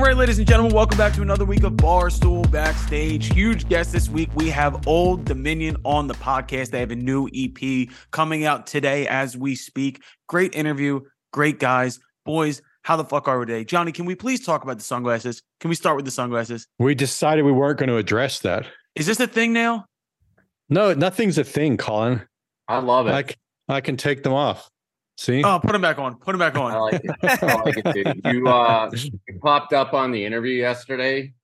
All right, ladies and gentlemen, welcome back to another week of Barstool Backstage. Huge guest this week. We have Old Dominion on the podcast. They have a new EP coming out today as we speak. Great interview, great guys. Boys, how the fuck are we today? Johnny, can we please talk about the sunglasses? Can we start with the sunglasses? We decided we weren't going to address that. Is this a thing now? No, nothing's a thing, Colin. I love it. I, c- I can take them off. See? Oh, put him back on. Put him back I on. like it. I like it, dude. You uh you popped up on the interview yesterday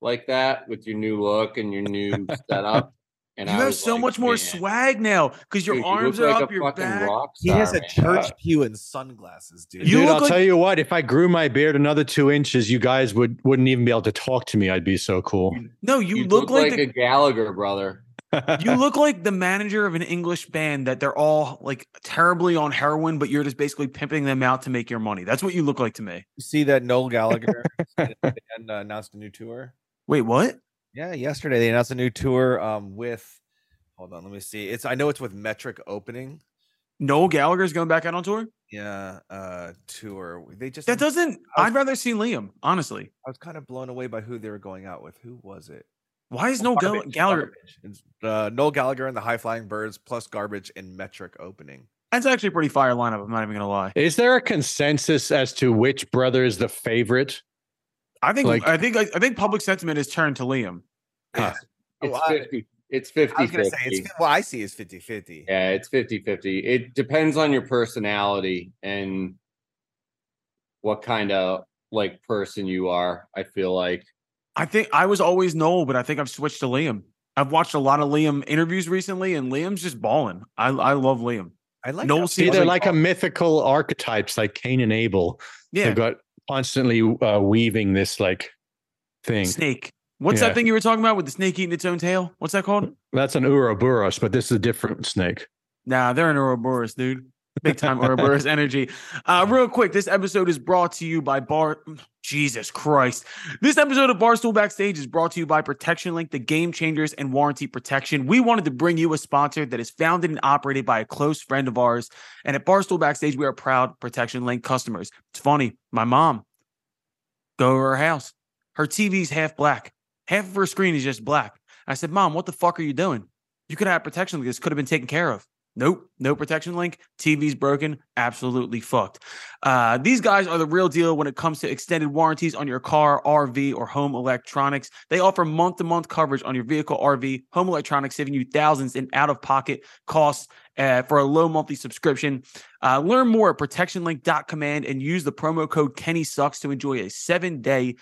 like that with your new look and your new setup. And You I have so like, much more man, swag now because your dude, arms look are like up your back. rock He has a man. church pew and sunglasses, dude. You Dude, I'll like- tell you what, if I grew my beard another two inches, you guys would, wouldn't even be able to talk to me. I'd be so cool. No, you, You, look, like, the, a Gallagher brother. You look like the manager of an English band that they're all like terribly on heroin, but you're just basically pimping them out to make your money. That's what you look like to me. You see that Noel Gallagher and uh, announced a new tour? Wait, what? Yeah, yesterday they announced a new tour um with hold on, let me see. It's I know it's with Metric opening. Noel Gallagher's going back out on tour? Yeah, uh tour. They just That doesn't. Was- I'd rather see Liam, honestly. I was kind of blown away by who they were going out with. Who was it? Why is no Gall- Gallagher? Garbage. Uh, Noel Gallagher and the High Flying Birds plus Garbage and Metric opening. That's actually a pretty fire lineup. I'm not even gonna lie. Is there a consensus as to which brother is the favorite? I think. Like- I think. I think public sentiment has turned to Liam. Huh. It's Oh, 50. It's 50 I was gonna say it's what I see is 50-50. Yeah, it's 50 50. It depends on your personality and what kind of like person you are. I feel like I think I was always Noel, but I think I've switched to Liam. I've watched a lot of Liam interviews recently, and Liam's just balling. I I love Liam. I like Noel See, they're like- like a mythical archetypes like Cain and Abel. Yeah, They've got constantly uh, weaving this like thing. snake. What's Yeah. that thing you were talking about with the snake eating its own tail? What's that called? That's an Ouroboros, but this is a different snake. Nah, they're an Ouroboros, dude. Big time Ouroboros energy. Uh, real quick, this episode is brought to you by Bar. Jesus Christ. This episode of Barstool Backstage is brought to you by Protection Link, the game changers and warranty protection. We wanted to bring you a sponsor that is founded and operated by a close friend of ours. And at Barstool Backstage, we are proud Protection Link customers. It's funny. My mom, go to her house. Her TV's half black. Half of her screen is just black. I said, Mom, what the fuck are you doing? You could have protection link. This could have been taken care of. Nope, no protection link. TV's broken. Absolutely fucked. Uh, these guys are the real deal when it comes to extended warranties on your car, RV, or home electronics. They offer month to month coverage on your vehicle, RV, home electronics, saving you thousands in out of pocket costs uh, for a low monthly subscription. Uh, learn more at protectionlink.command and use the promo code Kenny Sucks to enjoy a seven day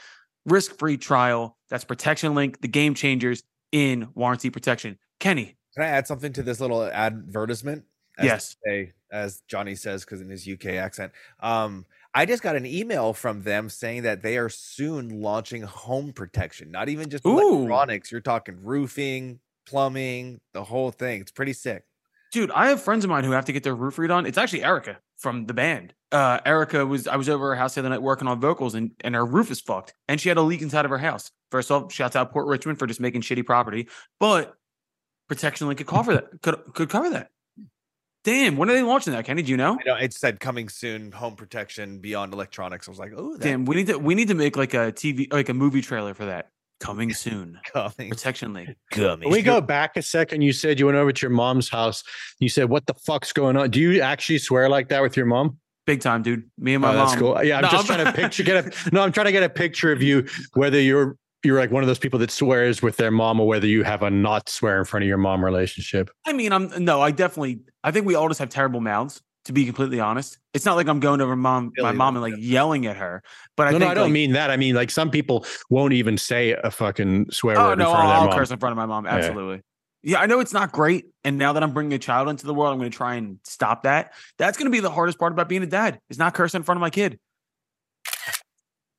risk free trial. That's Protection Link, the game changers in warranty protection. Kenny, Can I add something to this little advertisement? As Yes. say, as Johnny says, because in his UK accent. Um, I just got an email from them saying that they are soon launching home protection. Not even just Ooh. electronics. You're talking roofing, plumbing, the whole thing. It's pretty sick. Dude, I have friends of mine who have to get their roof redone. It's actually Erica from the band. Uh, Erica was I was over her house the other night working on vocals and and her roof is fucked and she had a leak inside of her house. First off, shouts out Port Richmond for just making shitty property, but Protection Link could cover that. Could could cover that. Damn, when are they launching that, Kenny? Do you know? I know it said coming soon, home protection beyond electronics. I was like, oh, Damn, we need to we need to make like a TV like a movie trailer for that. Coming soon. coming. Protection Link. coming. Can we go back a second? You said you went over to your mom's house. You said, "What the fuck's going on?" Do you actually swear like that with your mom? Big time, dude. Me and my oh, mom. that's cool. Yeah, I'm No, just I'm- trying to picture. Get a no. I'm trying to get a picture of you. Whether you're you're like one of those people that swears with their mom, or whether you have a not swear in front of your mom relationship. I mean, I'm no, I definitely I think we all just have terrible mouths, to be completely honest. It's not like I'm going over mom my mom and like yelling at her. But I no, think no, I don't like, mean that. I mean like some people won't even say a fucking swear Oh word no, in front I'll, of their mom. curse in front of my mom. Yeah. Absolutely. Yeah, I know it's not great. And now that I'm bringing a child into the world, I'm going to try and stop that. That's going to be the hardest part about being a dad is not cursing in front of my kid.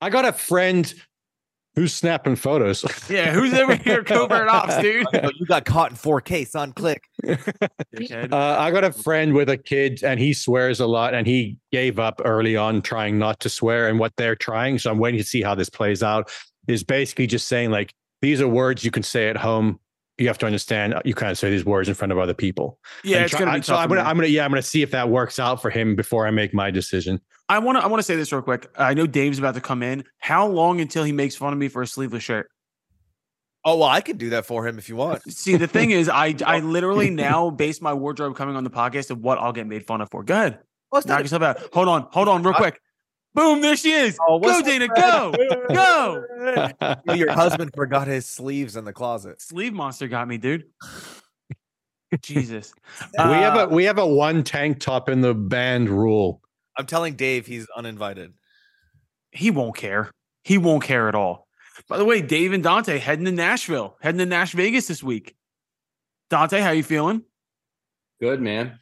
I got a friend who's snapping photos. Yeah, who's over here covert ops, dude? Oh, you got caught in 4K, son. Click. Uh, I got a friend with a kid and he swears a lot and he gave up early on trying not to swear and what they're trying. So I'm waiting to see how this plays out is basically just saying like, these are words you can say at home. You have to understand you can't say these words in front of other people. yeah, And it's try- going to be so tough. I'm gonna. I'm gonna, yeah, I'm gonna see if that works out for him before I make my decision. I want to I want to say this real quick. I know Dave's about to come in. How long until he makes fun of me for a sleeveless shirt? Oh well, I can do that for him if you want. See, the thing is, I I literally now base my wardrobe coming on the podcast of what I'll get made fun of for. Go ahead. Well, it's Knock not yourself out. Hold on, hold on, real I- quick. Boom, there she is. Oh, go, Dana, Fred? go. Go. Your husband forgot his sleeves in the closet. Sleeve monster got me, dude. Jesus. we have Uh, a we have a one tank top in the band rule. I'm telling Dave he's uninvited. he won't care. He won't care at all. By the way, Dave and Dante heading to Nashville, heading to Nash Vegas this week. Dante, how you feeling? Good man.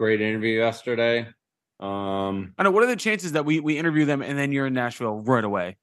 Great interview yesterday. Um, I know. What are the chances that we we interview them and then you're in Nashville right away?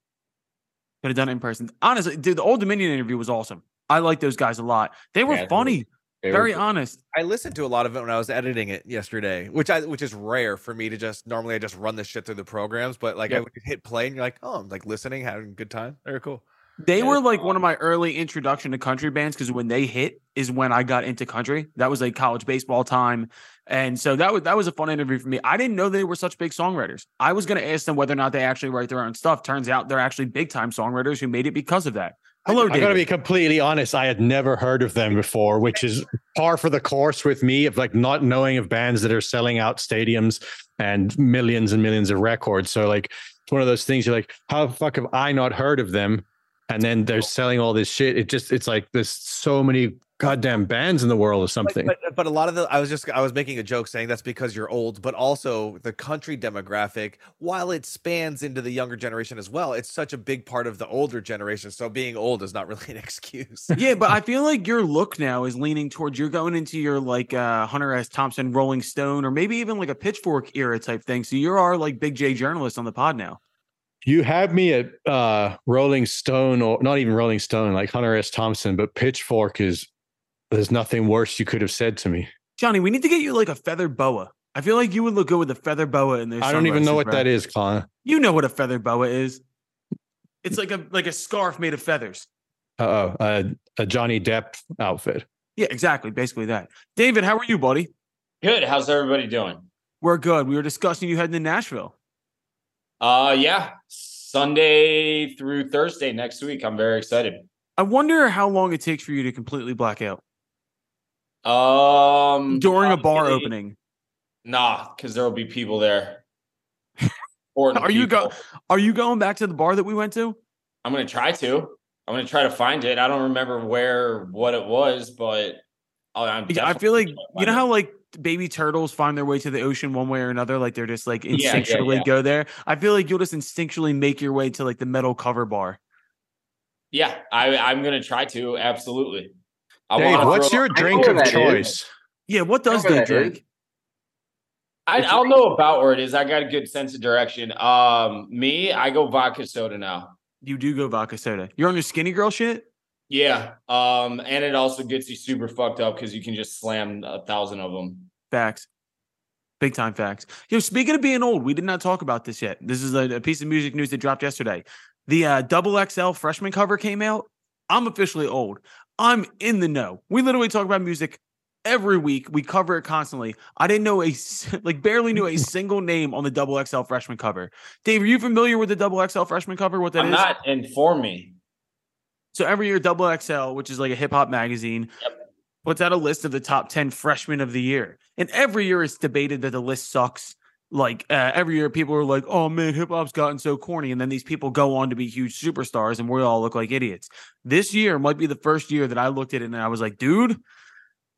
Could have done it in person. Honestly, dude, the Old Dominion interview was awesome. I like those guys a lot. They were Yeah, they were- funny, were very good. honest. I listened to a lot of it when I was editing it yesterday, which I which is rare for me to just normally I just run this shit through the programs, but like I would hit play and you're like, oh, I'm like listening, having a good time. Very cool. They Yeah, were like one of my early introduction to country bands because when they hit is when I got into country. That was like college baseball time, and so that was that was a fun interview for me. I didn't know they were such big songwriters. I was going to ask them whether or not they actually write their own stuff. Turns out they're actually big time songwriters who made it because of that. Hello, I gotta be completely honest. I had never heard of them before, which is par for the course with me of like not knowing of bands that are selling out stadiums and millions and millions of records. So like it's one of those things you're like, how the fuck have I not heard of them? And then they're selling all this shit. It just it's like there's so many goddamn bands in the world or But, something. but but a lot of the I was just I was making a joke saying that's because you're old, but also the country demographic, while it spans into the younger generation as well, it's such a big part of the older generation. So being old is not really an excuse. yeah, but I feel like your look now is leaning towards you're going into your like uh Hunter S. Thompson, Rolling Stone, or maybe even like a Pitchfork era type thing. So you are like big J journalist on the pod now. You have me at uh Rolling Stone or not even Rolling Stone, like Hunter S. Thompson, but Pitchfork is there's nothing worse you could have said to me. Johnny, we need to get you like a feather boa. I feel like you would look good with a feather boa in those. I don't even know what bro. that is, Con. You know what a feather boa is? It's like a like a scarf made of feathers. Uh oh, uh, a Johnny Depp outfit. Yeah, exactly. Basically that. David, how are you, buddy? Good. How's everybody doing? We're good. We were discussing you heading to Nashville. Uh yeah. Sunday through Thursday next week. I'm very excited. I wonder how long it takes for you to completely black out Um during a bar opening. Nah, because there will be people there. Are you go- Are you going back to the bar that we went to? I'm gonna try to. I'm gonna try to find it. I don't remember where what it was, but I'm I feel like you know it. how like baby turtles find their way to the ocean one way or another, like they're just like Yeah, yeah, instinctually yeah. go there. I feel like you'll just instinctually make your way to like the metal cover bar. Yeah, I I'm gonna try to, absolutely. I Dave, what's your know drink of that is. choice? Yeah, what does Remember they that, drink? dude? I, It's I'll know about where it is. I got a good sense of direction. Um, me, I go vodka soda now. You do go vodka soda. You're on your skinny girl shit. Yeah. Um, and it also gets you super fucked up because you can just slam a thousand of them. Facts. Big time facts. Yo, speaking of being old, we did not talk about this yet. This is a, a piece of music news that dropped yesterday. The uh, double XL freshman cover came out. I'm officially old. I'm in the know. We literally talk about music every week. We cover it constantly. I didn't know a like barely knew a single name on the double XL freshman cover. Dave, are you familiar with the double XL freshman cover? What that I'm is? not inform me. So every year, Double XL, which is like a hip hop magazine, puts out a list of the top 10 freshmen of the year. And every year it's debated that the list sucks. Like uh, every year, people are like, oh man, hip hop's gotten so corny. And then these people go on to be huge superstars and we all look like idiots. This year might be the first year that I looked at it and I was like, dude,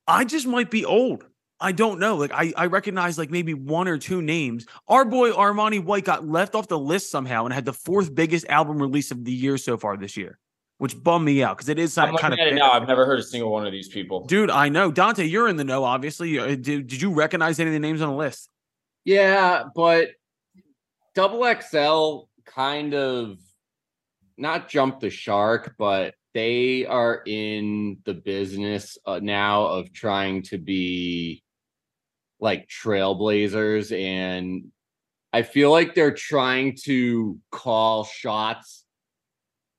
I just might be old. I don't know. Like I, I recognize like maybe one or two names. Our boy Armani White got left off the list somehow and had the fourth biggest album release of the year so far this year, which bummed me out because it is I'm kind of at. I've never heard a single one of these people. dude. I know Dante, you're in the know. Obviously, Uh, did, did you recognize any of the names on the list? Yeah, but double XL kind of not jumped the shark, but they are in the business uh, now of trying to be like trailblazers and I feel like they're trying to call shots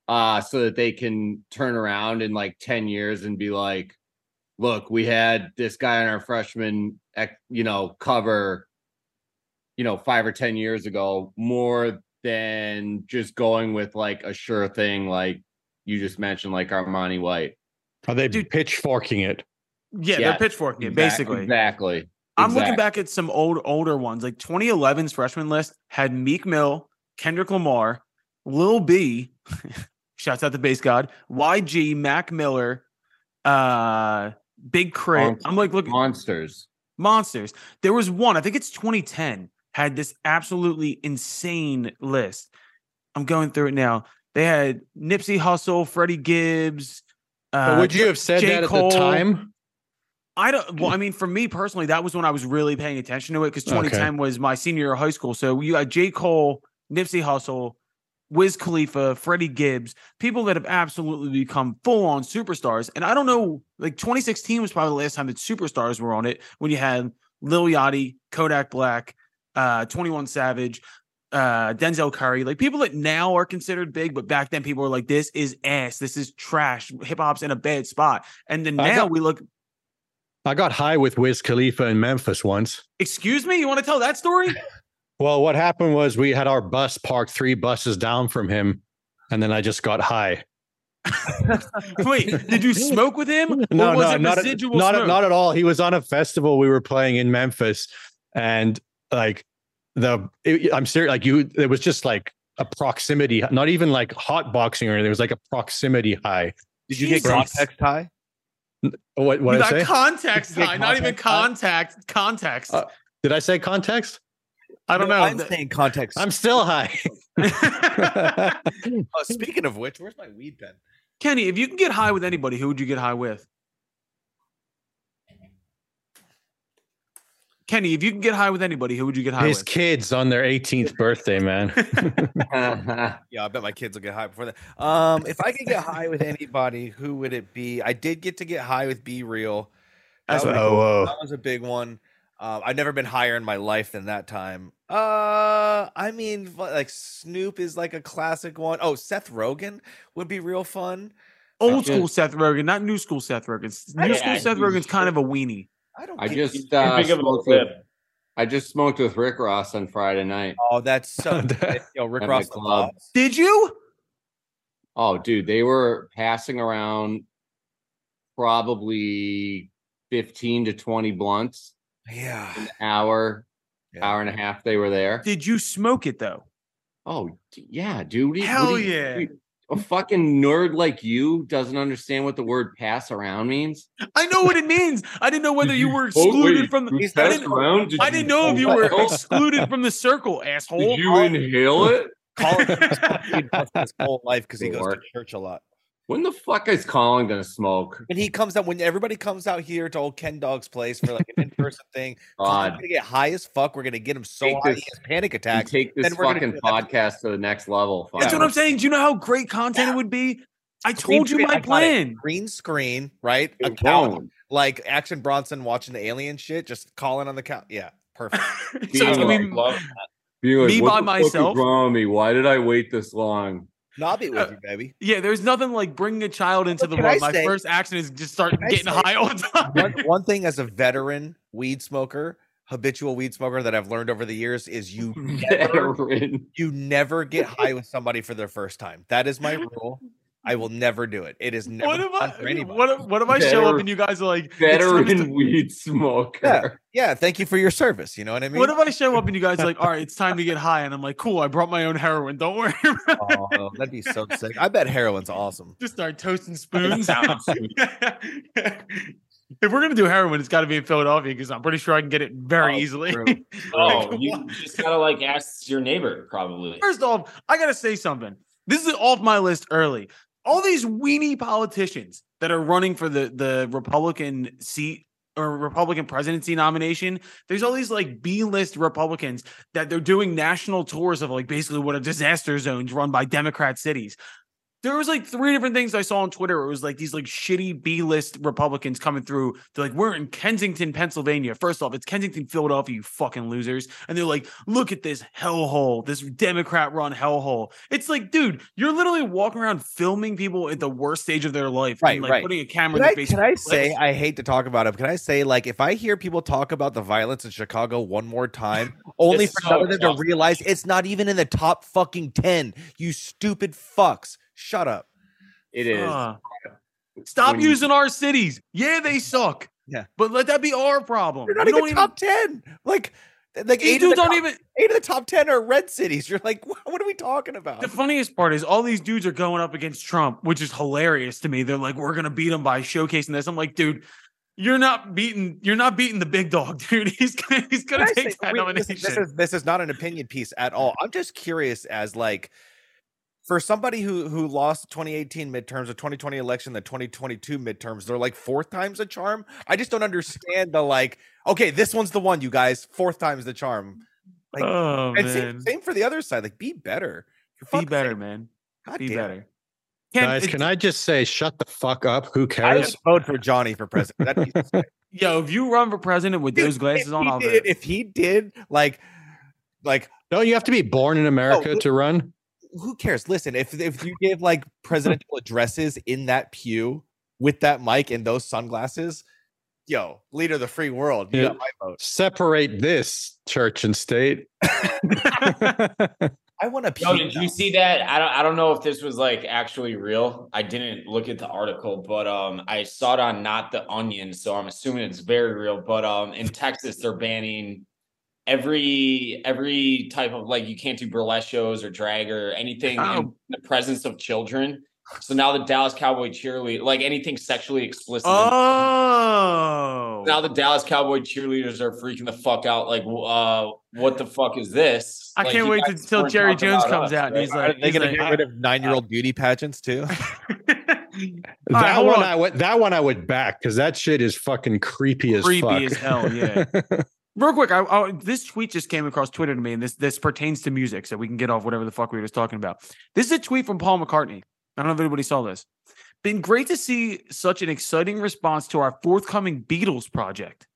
uh so that they can turn around in like 10 years and be like look we had this guy on our freshman you know cover you know, five or ten years ago, more than just going with like a sure thing, like you just mentioned, like Armani White. Are they Dude. pitchforking it? Yeah, Yeah, they're pitchforking it, basically. exactly. I'm looking back at some old older ones. Like 2011's freshman list had Meek Mill, Kendrick Lamar, Lil B, shouts out the base god, YG, Mac Miller, uh, Big Crit. Monsters. I'm like look, monsters. monsters. There was one, I think it's 2010, had this absolutely insane list. I'm going through it now. They had Nipsey Hussle, Freddie Gibbs. Uh, would you have said J. that Cole. at the time? I don't. Well, I mean, for me personally, that was when I was really paying attention to it because Okay. 2010 was my senior year of high school. So you got J. Cole, Nipsey Hussle, Wiz Khalifa, Freddie Gibbs, people that have absolutely become full on superstars. And I don't know, like 2016 was probably the last time that superstars were on it when you had Lil Yachty, Kodak Black, uh, 21 Savage, uh, Denzel Curry, like people that now are considered big, but back then people were like, this is ass, this is trash. Hip hop's in a bad spot. And then now got- we look, I got high with Wiz Khalifa in Memphis once. excuse me, you want to tell that story? Well, what happened was we had our bus parked three buses down from him, and then I just got high. Wait, did you smoke with him? Or No, was no, it not at, not, at, not at all. He was on a festival we were playing in Memphis, and like the it, I'm serious. Like you, it was just like a proximity, not even like hot boxing or anything. It was like a proximity high. Did you get Jesus. context high? What? What you did I say? context You get high, not even context contact. Context. Uh, did I say context? I don't No, know. I'm saying context. I'm still high. Oh, speaking of which, where's my weed pen? Kenny, if you can get high with anybody, who would you get high with? Kenny, if you can get high with anybody, who would you get high with His with? kids on their 18th birthday, man. Yeah, I bet my kids will get high before that. Um, if I could get high with anybody, who would it be? I did get to get high with B-Real. That, That's was, what- oh, whoa. that was a big one. Um, I've never been higher in my life than that time. Uh, I mean, like Snoop is like a classic one. Oh, Seth Rogen would be real fun. Old school Seth Rogen, not new school Seth Rogen. New Yeah, school Seth Rogen's kind of a weenie. I don't. I just uh, big of smoked with. I just smoked with Rick Ross on Friday night. Oh, that's so. Yo, Rick Ross. club. Did you? Oh, dude, they were passing around probably 15 to 20 blunts Yeah. an hour, Yeah. hour and a half they were there. Did you smoke it though? Oh, d- yeah, dude. What do you- what Hell you- yeah. you- A fucking nerd like you doesn't understand what the word pass around means. I know what it means. I didn't know whether you Oh, were excluded from the. He's I didn't, around? Did I didn't know if you were excluded from the circle, asshole. Did you inhale it? Colin he'd his whole life because he goes to church a lot. When the fuck is Colin gonna smoke? When he comes out, when everybody comes out here to old Ken Dog's place for like an in-person thing, Colin's God, gonna get high as fuck. We're gonna get him so Take high this- he has panic you attacks. take this then fucking do an episode- podcast to the next level. That's what I'm saying. Do you know how great content it would be? I Green told you screen, my I got it. plan. Green screen, right? A It couch, won't. like Action Bronson watching the alien shit, just calling on the couch. Yeah, perfect. so it's Being gonna like, be Love Being like, Me "What by the fuck is myself? wrong with me? Why did I wait this long? No, I'll be with Uh, you, baby. yeah. There's nothing like bringing a child into the world. My say- first action is just start getting say- high all the time. One, one thing as a veteran weed smoker, habitual weed smoker that I've learned over the years is you never Veteran. you never get high with somebody for their first time. That is my rule. I will never do it. It is never What if I? for anybody. What if, what if I show up and you guys are like it's Veteran weed smoker. Yeah. Yeah, thank you for your service. You know what I mean? What if I show up and you guys are like, all right, it's time to get high, and I'm like, cool, I brought my own heroin. Don't worry. About it. oh, that'd be so sick. I bet heroin's awesome. Just start toasting spoons. if we're gonna do heroin, it's got to be in Philadelphia because I'm pretty sure I can get it very Oh, easily. true. Oh, you just gotta like ask your neighbor, probably. First off, I gotta say something. This is off my list early. All these weenie politicians that are running for the the Republican seat or Republican presidency nomination. There's all these like B list Republicans that they're doing national tours of like basically what a disaster zones run by Democrat cities. There was like three different things I saw on Twitter. It was like these like shitty B list Republicans coming through. They're like, we're in Kensington, Pennsylvania. First off, it's Kensington, Philadelphia, you fucking losers. And they're like, look at this hellhole, this Democrat run hellhole. It's like, dude, you're literally walking around filming people at the worst stage of their life, Right, and like right. putting a camera Can in I, their face. can I say I hate to talk about it? Can I say like if I hear people talk about the violence in Chicago one more time, only for so some of them to realize it's not even in the top fucking ten. You stupid fucks! Shut up. It is. Uh, stop When you- using our cities. Yeah, they suck. Yeah. but let that be our problem. You're not We even don't top ten. Like, like These eight of, dudes the don't top, even. eight of the top ten are red cities. You're like, what, what are we talking about? The funniest part is all these dudes are going up against Trump, which is hilarious to me. They're like, we're gonna beat him by showcasing this. I'm like, dude, you're not beating, you're not beating the big dog, dude. He's gonna, he's gonna take say- that wait, nomination. listen, This is this is not an opinion piece at all. I'm just curious as like for somebody who who lost 2018 midterms, the 2020 election, the 2022 midterms, they're like fourth time's a charm. I just don't understand the like. Okay, this one's the one, you guys. Fourth time's the charm. Like, oh and man, same, same for the other side. Like, be better. For be better, sake. man. God Be damn it. better. Ken, Guys, can I just say, shut the fuck up? Who cares? would vote for Johnny for president. That'd be sick. Yo, if you run for president with Dude, those glasses if on, I'll did, if he did, like, like Don't you have to be born in America look- to run? Who cares? Listen, if if you gave like presidential addresses in that pew with that mic and those sunglasses, yo, leader of the free world, you Yeah. got my vote. Separate this church and state. I want a pew. Yo, did now. you see that? I don't I don't know if this was like actually real. I didn't look at the article, but um I saw it on Not the Onion, so I'm assuming it's very real. But um in Texas they're banning every every type of like you can't do burlesque shows or drag or anything in Oh. the presence of children. So now the Dallas Cowboy cheerleader, like anything sexually explicit. Oh, now the Dallas Cowboy cheerleaders are freaking the fuck out. Like, uh, what the fuck is this? I Like, can't wait until Jerry Jones comes us, out and right? he's Are like, they he's gonna like, get rid of nine-year-old beauty pageants too? that right, one on. I would that one I would back because that shit is fucking creepy as Creepy fuck. as hell, yeah. Real quick, I, I, this tweet just came across Twitter to me, and this this pertains to music, so we can get off whatever the fuck we were just talking about. This is a tweet from Paul McCartney. I don't know if anybody saw this. Been great to see such an exciting response to our forthcoming Beatles project.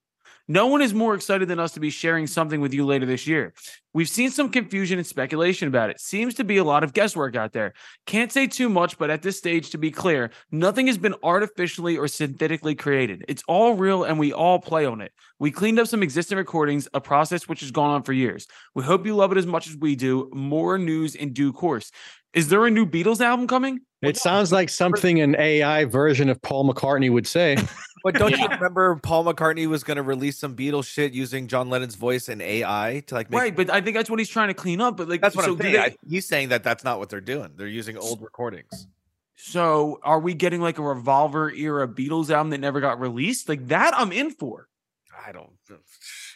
No one is more excited than us to be sharing something with you later this year. We've seen some confusion and speculation about it. Seems to be a lot of guesswork out there. Can't say too much, but at this stage, to be clear, nothing has been artificially or synthetically created. It's all real and we all play on it. We cleaned up some existing recordings, a process which has gone on for years. We hope you love it as much as we do. More news in due course. Is there a new Beatles album coming? It sounds like something an AI version of Paul McCartney would say. But don't you remember Paul McCartney was going to release some Beatles shit using John Lennon's voice and AI to like make Right, but I think that's what he's trying to clean up. But like, That's what so I'm saying. they- I, he's saying that that's not what they're doing. They're using old recordings. So are we getting like a revolver era Beatles album that never got released? Like that I'm in for. I don't.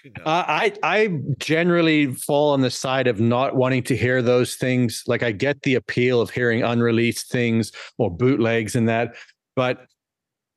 You know. Uh, I I generally fall on the side of not wanting to hear those things. Like I get the appeal of hearing unreleased things or bootlegs and that, but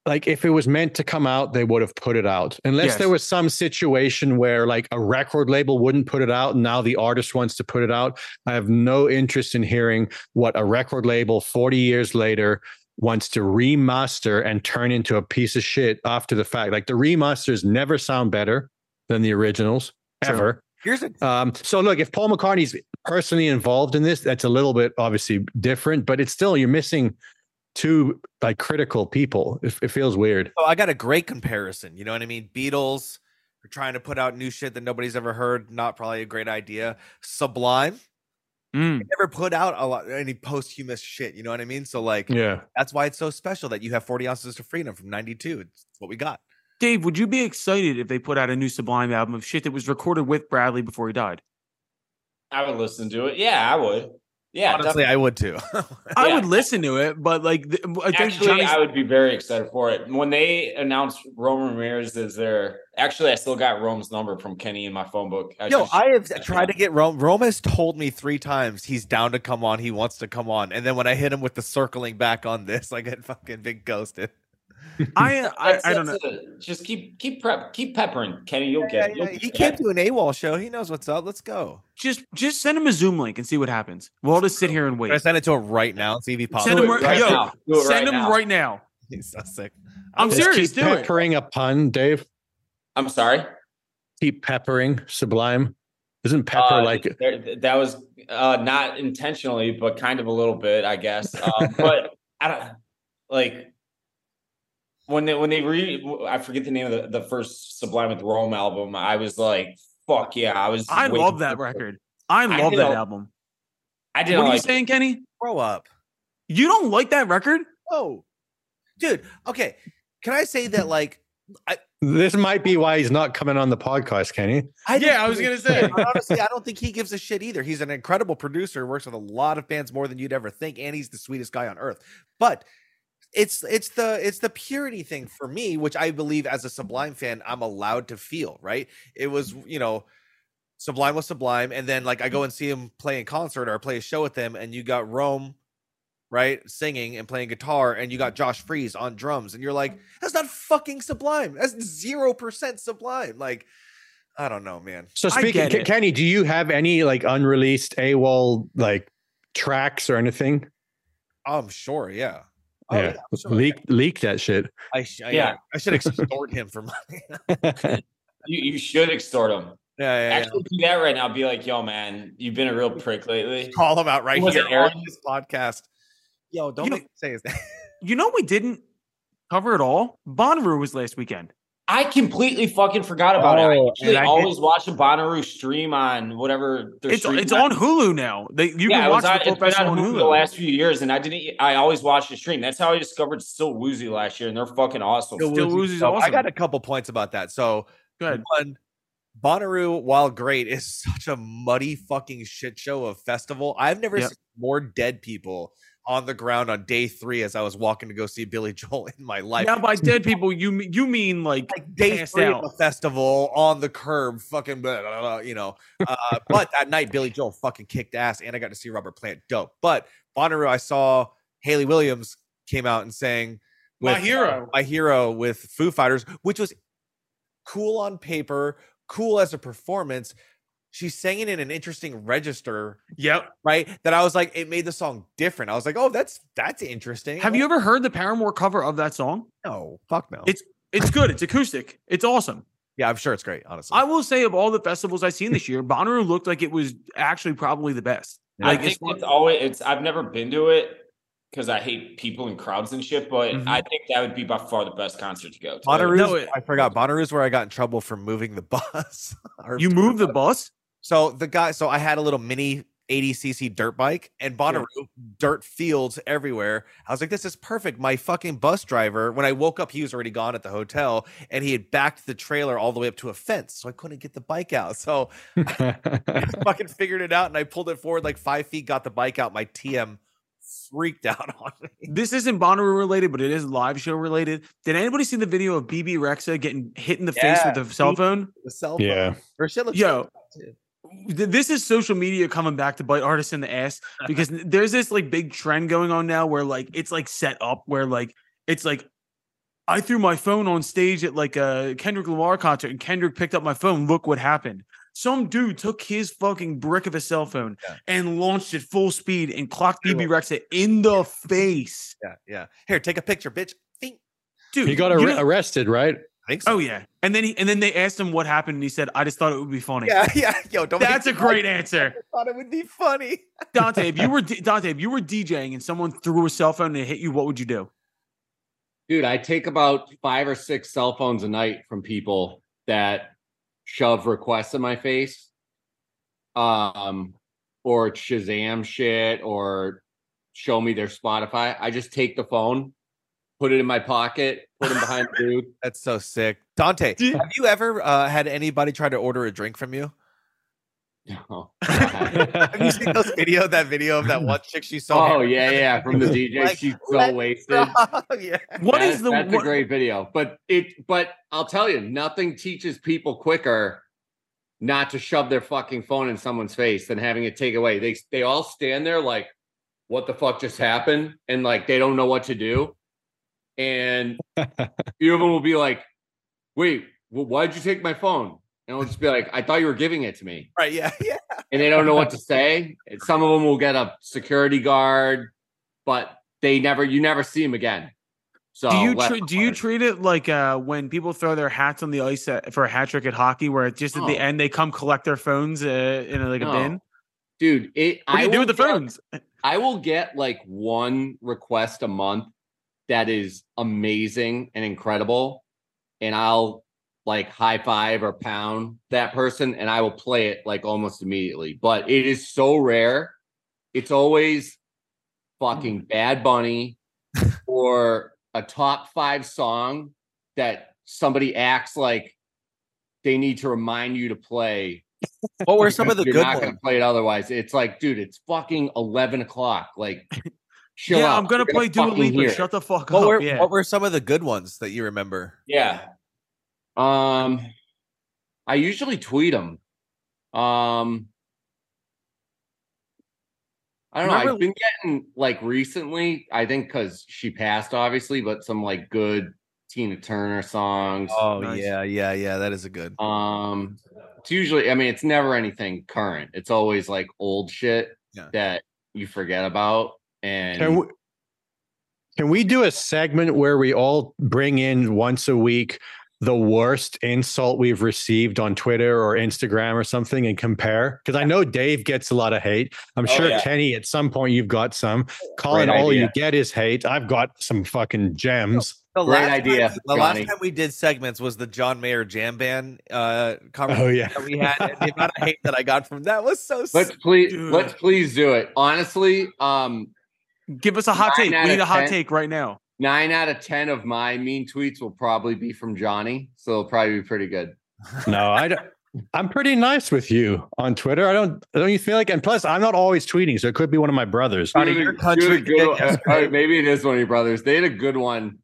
like if it was meant to come out, they would have put it out. Unless Yes. there was some situation where like a record label wouldn't put it out and now the artist wants to put it out. I have no interest in hearing what a record label 40 years later wants to remaster and turn into a piece of shit after the fact. Like the remasters never sound better than the originals True. ever. Here's a Um, so look, if Paul McCartney's personally involved in this, that's a little bit obviously different, but it's still you're missing two like critical people. It, it feels weird. Oh, I got a great comparison. You know what I mean? Beatles are trying to put out new shit that nobody's ever heard. Not probably a great idea. Sublime Mm. never put out a lot any posthumous shit. You know what I mean? So like Yeah. that's why it's so special that you have 40 ounces of freedom from 92. It's what we got. Dave, would you be excited if they put out a new Sublime album of shit that was recorded with Bradley before he died? I would listen to it. Yeah, I would. Yeah, Honestly, I would too. I Yeah. would listen to it, but like th- I Actually, Johnny's- I would be very excited for it. When they announced Roman Ramirez as their, actually, I still got Rome's number from Kenny in my phone book. Yo, should- I have tried to get Rome. Rome has told me three times he's down to come on. He wants to come on. And then when I hit him with the circling back on this, I get fucking big ghosted. I I, I don't know. a- just keep keep prep keep peppering, Kenny. You'll Yeah, get it. yeah, You'll He get came it. to an AWOL show. He knows what's up. Let's go. Just just send him a Zoom link and see what happens. We'll just sit here and Can I wait. send it to him right now and see if he pops Send him up? it right- yo, now. Do Send right him now. right now. He's so sick. I'm Just serious. keep Do it. peppering a pun, Dave. I'm sorry. Keep peppering Sublime. Isn't pepper Uh, like there- that was uh, not intentionally, but kind of a little bit, I guess. Um, but I don't like when they when they re I forget the name of the, the first Sublime with Rome album. I was like, fuck yeah! I was. I love that record. I I love that know. album. I What didn't are you like. saying, Kenny? Grow up. You don't like that record? Oh, dude. Okay. Can I say that? Like, this might be why he's not coming on the podcast, Kenny. I Yeah, I was gonna say. Honestly, I don't think he gives a shit either. He's an incredible producer, works with a lot of bands more than you'd ever think, and he's the sweetest guy on earth. But it's it's the it's the purity thing mm. for me, which I believe as a Sublime fan, I'm allowed to feel. Right? It was you know. Sublime was Sublime, and then like I go mm. and see him play in concert or play a show with them, and you got Rome, right, singing and playing guitar, and you got mm. Josh Freese on drums, and you're like, that's not fucking Sublime. That's zero percent Sublime. Like, I don't know, man. So speaking, Kenny, do you have any like unreleased AWOL like tracks or anything? I'm sure, yeah. Oh, yeah, I'm sure. leak leak that shit. I, sh- I- Yeah. I should extort him for money. You, you should extort him. yeah, yeah, yeah. Actually, do that right now. Be like, yo, man, you've been a real prick lately. Call him out right Was here it Aaron? on this podcast. Yo, don't You know- say his name. You know we didn't cover it all. Bonnaroo was last weekend. I completely fucking forgot about it. I Oh, actually and I did- always watch a Bonnaroo stream on whatever. their It's stream it's on Hulu now. They you yeah, can watch on, the full been festival on on Hulu Hulu. the last few years, and I didn't. I always watched the stream. That's how I discovered Still Woozy last year, and they're fucking awesome. Still Woozy's So I got a couple points about that. So Go ahead. one, Bonnaroo, while great, is such a muddy fucking shit show of festival. I've never Yep. seen more dead people on the ground on day three as I was walking to go see Billy Joel in my life. Now by dead people, you mean you mean like like day three out. of the festival on the curb, fucking, blah, blah, blah, you know. Uh, but that night, Billy Joel fucking kicked ass, and I got to see Robert Plant, dope. But Bonnaroo, I saw Hayley Williams came out and sang My with, uh, Hero. my hero with Foo Fighters, which was cool on paper, cool as a performance. She sang it in an interesting register, Yep. right? That I was like, it made the song different. I was like, oh, that's that's interesting. Have you ever heard the Paramore cover of that song? No, fuck no. It's- It's good. It's acoustic. It's awesome. yeah, I'm sure it's great. Honestly, I will say of all the festivals I've seen this year, Bonnaroo looked like it was actually probably the best. I Like, think it's it's always. It's. I've never been to it because I hate people and crowds and shit. But Mhm. I think that would be by far the best concert to go to. Bonnaroo's, No, I forgot. Bonnaroo's where I got in trouble for moving the bus. You tour moved the bus. Bus? So the guy, so I had a little mini 80cc dirt bike and Bonnaroo, dirt fields everywhere. I was like, this is perfect. My fucking bus driver, when I woke up, he was already gone at the hotel and he had backed the trailer all the way up to a fence. So I couldn't get the bike out. So I fucking figured it out and I pulled it forward like five feet, got the bike out. My TM freaked out on me. This isn't Bonnaroo related, but it is live show related. Did anybody see the video of Bebe Rexha getting hit in the face with a cell phone? The cell phone. yeah. Her shit looks Yo, too. Th- This is social media coming back to bite artists in the ass uh-huh. because there's this like big trend going on now where like it's like set up where like it's like I threw my phone on stage at like a Kendrick Lamar concert and Kendrick picked up my phone. Look what happened. Some dude took his fucking brick of a cell phone Yeah. and launched it full speed and clocked Cool. Bebe Rexha in the face. Yeah, yeah. Here, take a picture, bitch. Dude, he got you ar- know- arrested, right? I think so. Oh yeah. And then he and then they asked him what happened and he said, I just thought it would be funny. Yeah, yeah. Yo, don't. That's a great laugh. answer. I thought it would be funny. Dante, if you were D- Dante, if you were DJing and someone threw a cell phone and hit you, what would you do? Dude, I take about five or six cell phones a night from people that shove requests in my face. Um, or Shazam shit or show me their Spotify. I just take the phone, put it in my pocket, put them behind the dude. That's so sick. Dante, Dude. have you ever uh, had anybody try to order a drink from you? No. Have you seen those video? That video of that one chick she saw. oh yeah, yeah. From the DJ, Like, she's so let- wasted. yeah. What That- is the that's what- a great video but it but i'll tell you nothing teaches people quicker not to shove their fucking phone in someone's face than having it take away they they all stand there like what the fuck just happened and like they don't know what to do and a few of them will be like, "Wait, well, why'd you take my phone?" And I'll just be like, "I thought you were giving it to me," Right. Yeah. Yeah. and they don't know what to say. And some of them will get a security guard, but they never, you never see them again. So do you let- do you treat it like uh, when people throw their hats on the ice at, for a hat trick at hockey, where it just at the end they come collect their phones uh, in like a bin? dude? It. What do you I do with the get- phones? I will get like one request a month that is amazing and incredible, and I'll like high five or pound that person, and I will play it like almost immediately. But it is so rare. It's always fucking mm. Bad Bunny or a top five song that somebody acts like they need to remind you to play What were some of the you're good not ones? gonna play it otherwise. It's like, dude, it's fucking eleven o'clock. Like, chill yeah, out. I'm gonna You're play Dua fucking Lipa. hear it. Shut the fuck What up. were yeah. what were some of the good ones that you remember? Yeah. Um, I usually tweet them. Um, I don't know. Remember- I've been getting like recently. I think because she passed, obviously, but some like good Tina Turner songs. Oh Nice. yeah, yeah, yeah. That is a good. Um, it's usually, I mean, it's never anything current. It's always like old shit Yeah. that you forget about. And Can we, can we do a segment where we all bring in once a week the worst insult we've received on Twitter or Instagram or something and compare? Because I know Dave gets a lot of hate. I'm Oh, sure yeah. Kenny, at some point, you've got some. Colin, Great all you get is hate. I've got some fucking gems. The Great last idea, Time, the last time we did segments was the John Mayer Jam Band uh, conversation Oh, yeah. that we had. and the amount of hate that I got from that was so. let's s- please let's please do it. Honestly, um, Give us a hot Nine take. We need a hot 10. take right now. nine out of ten of my mean tweets will probably be from Johnny, so it'll probably be pretty good. No, I don't. I'm pretty nice with you on Twitter. I don't. Don't you feel like? And plus, I'm not always tweeting, so it could be one of my brothers. Johnny, You had a- your country good uh, yesterday. uh, maybe it is one of your brothers. They had a good one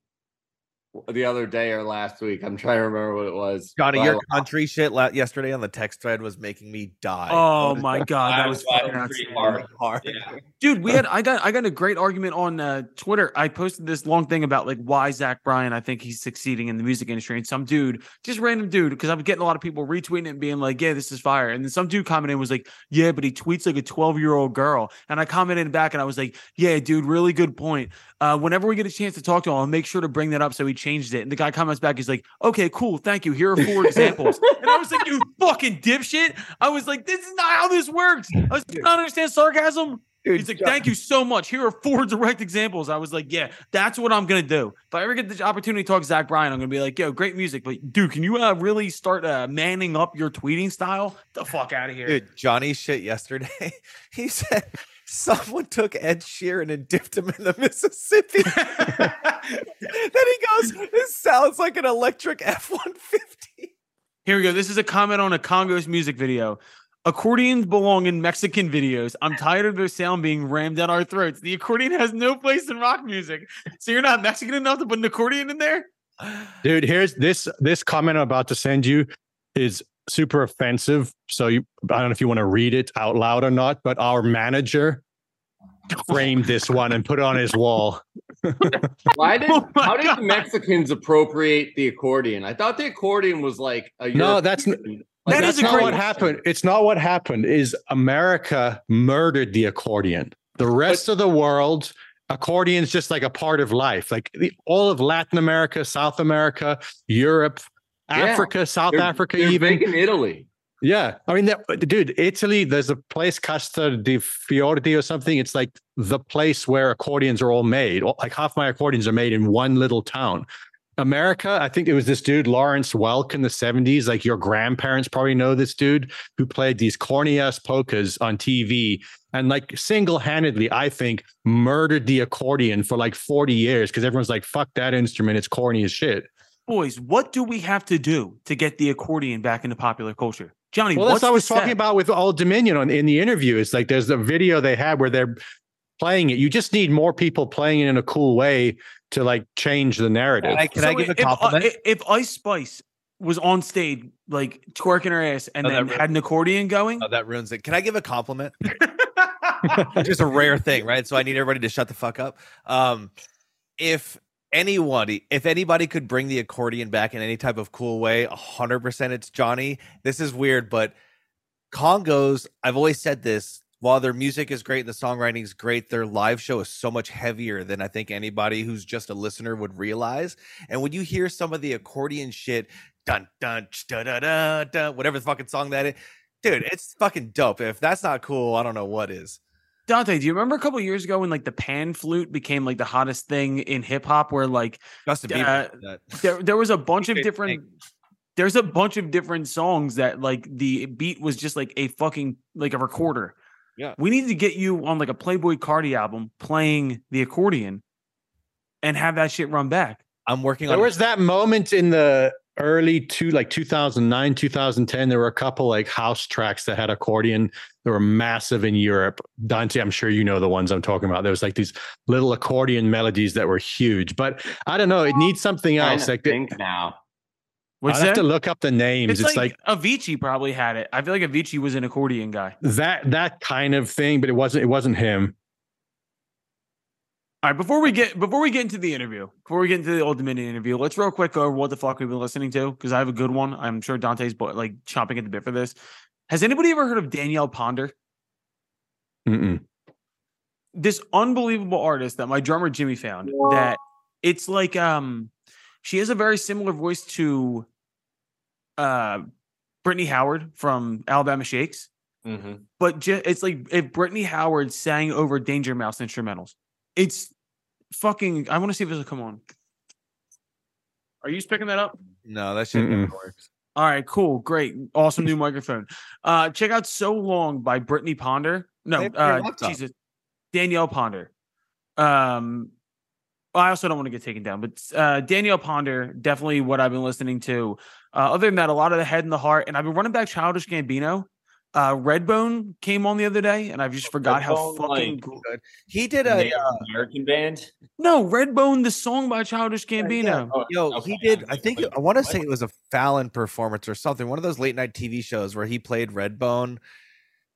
the other day or last week. I'm trying to remember what it was. Johnny, your lo- country shit la- yesterday on the text thread was making me die. Oh my god, that I was was fucking pretty hard. hard. Yeah. dude we had i got i got a great argument on uh, twitter i posted this long thing about like why zach bryan i think he's succeeding in the music industry and some dude just random dude because i'm getting a lot of people retweeting it and being like yeah this is fire and then some dude commented and was like yeah but he tweets like a 12 year old girl and i commented back and i was like yeah dude really good point uh, whenever we get a chance to talk to him, I'll make sure to bring that up. So he changed it. And the guy comments back, he's like, okay, cool. Thank you. Here are four examples. and I was like, you fucking dipshit. I was like, this is not how this works. I was like, not understand sarcasm? He's like, thank you so much. Here are four direct examples. I was like, yeah, that's what I'm gonna do. If I ever get the opportunity to talk to Zach Bryan, I'm gonna be like, yo, great music, but dude, can you uh, really start uh, manning up your tweeting style? The fuck out of here. Dude, Johnny shit yesterday. He said someone took Ed Sheeran and dipped him in the Mississippi. then he goes, "This sounds like an electric F one fifty. Here we go. This is a comment on a Kongos music video. Accordions belong in Mexican videos. I'm tired of their sound being rammed down our throats. The accordion has no place in rock music. So you're not Mexican enough to put an accordion in there? Dude, here's this this comment I'm about to send you is super offensive. So you I don't know if you want to read it out loud or not, but our manager framed this one and put it on his wall. Why did Oh how did God. the Mexicans appropriate the accordion? I thought the accordion was like a No, that's n- European- That like, is That's a not what happened. It's not what happened. Is America murdered the accordion. The rest of the world, accordion's just like a part of life. Like the, all of Latin America, South America, Europe, Yeah. Africa, South they're- Africa, they're even. big in Italy. Yeah, I mean, that, dude, Italy. There's a place Casta di Fiordi or something. It's like the place where accordions are all made. Like half my accordions are made in one little town. America, I think it was this dude Lawrence Welk in the '70s. Like your grandparents probably know this dude who played these corny ass polkas on TV and like single-handedly, I think, murdered the accordion for like 40 years because everyone's like, "Fuck that instrument, it's corny as shit." Boys, what do we have to do to get the accordion back into popular culture? Johnny, Well, what's that's what I the was talking step? about with Old Dominion on in the interview. It's like there's a video they had where they're playing it. You just need more people playing it in a cool way to like change the narrative. Can I, can I give a if, uh, compliment? i- if Ice Spice was on stage, like twerking her ass, and Oh, then that- had an accordion going, oh, that ruins it. Can I give a compliment? Just a rare thing, right? So I need everybody to shut the fuck up. Um, if anybody, if anybody could bring the accordion back in any type of cool way, hundred percent, it's Johnny. This is weird, but Kongos. I've always said this. While their music is great, and the songwriting is great. Their live show is so much heavier than I think anybody who's just a listener would realize. And when you hear some of the accordion shit, dun dun da da da da, whatever the fucking song that is, dude, it's fucking dope. If that's not cool, I don't know what is. Dante, do you remember a couple years ago when like the pan flute became like the hottest thing in hip hop? Where like Justin Uh, Bieber. that. there there was a bunch of different there's a bunch of different songs that like the beat was just like a fucking like a recorder. Yeah. We need to get you on like a Playboi Carti album playing the accordion and have that shit run back. I'm working There on. was that moment in the early two like 2009 2010 there were a couple like house tracks that had accordion they were massive in europe dante i'm sure you know the ones i'm talking about there was like these little accordion melodies that were huge but i don't know it needs something Trying else to like think now. What's i have that? to look up the names It's, it's, like, like, Avicii probably had it. I feel like Avicii was an accordion guy. that that kind of thing but it wasn't it wasn't him All right, before we get before we get into the interview, before we get into the Old Dominion interview, let's real quick go over what the fuck we've been listening to because I have a good one. I'm sure Dante's bo- like chomping at the bit for this. Has anybody ever heard of Danielle Ponder? Mm-mm. This unbelievable artist that my drummer Jimmy found. That it's like um, she has a very similar voice to uh, Brittany Howard from Alabama Shakes, Mhm. but ju- it's like if Brittany Howard sang over Danger Mouse instrumentals. It's fucking. I want to see if this will come on. Are you just picking that up? no, that shit never works. All right, cool, great, awesome new microphone. Uh, check out "So Long" by Brittany Ponder. No, Play it from your uh. Jesus, Danielle Ponder. Um, I also don't want to get taken down, but uh, Danielle Ponder definitely what I've been listening to. Uh, other than that, a lot of the head and the heart, and I've been running back Childish Gambino. Uh, Redbone came on the other day, and I just forgot how Redbone, fucking like- gr- He did a Native uh, American band. no Redbone, the song by Childish Gambino. Oh, yo. okay. He did. I think I want to say it was a Fallon performance or something. One of those late night TV shows where he played Redbone. and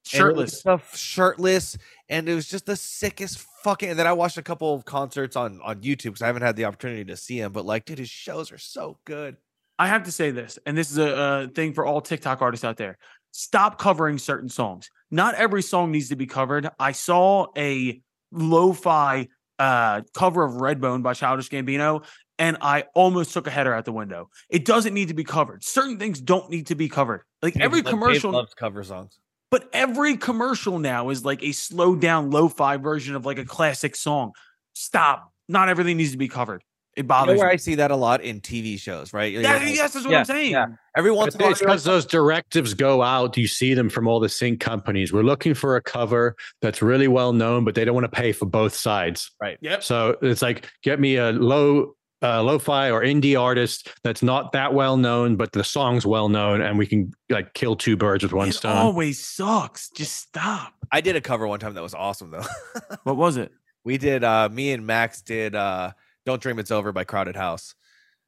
Shirtless. stuff shirtless, and it was just the sickest fucking. And then I watched a couple of concerts on on YouTube because I haven't had the opportunity to see him. But like, dude, his shows are so good. I have to say this, and this is a, a thing for all TikTok artists out there. Stop covering certain songs. Not every song needs to be covered. I saw a lo-fi uh, cover of Redbone by Childish Gambino, and I almost took a header out the window. It doesn't need to be covered. Certain things don't need to be covered. Like every Dave commercial, loves cover songs. but every commercial now is like a slowed down lo-fi version of like a classic song. Stop. Not everything needs to be covered. It You know bothers where me. I see that a lot in TV shows, right? You're Yeah, like, yes, that's what yeah, I'm saying. yeah. Every once in a while, It's because those directives go out. You see them from all the sync companies. We're looking for a cover that's really well known, but they don't want to pay for both sides. Right. Yep. So it's like, get me a low, uh, lo-fi or indie artist that's not that well known, but the song's well known, and we can like kill two birds with one It stone. always sucks. Just stop. I did a cover one time that was awesome though. What was it? we did. uh Me and Max did. uh "Don't Dream It's Over" by Crowded House.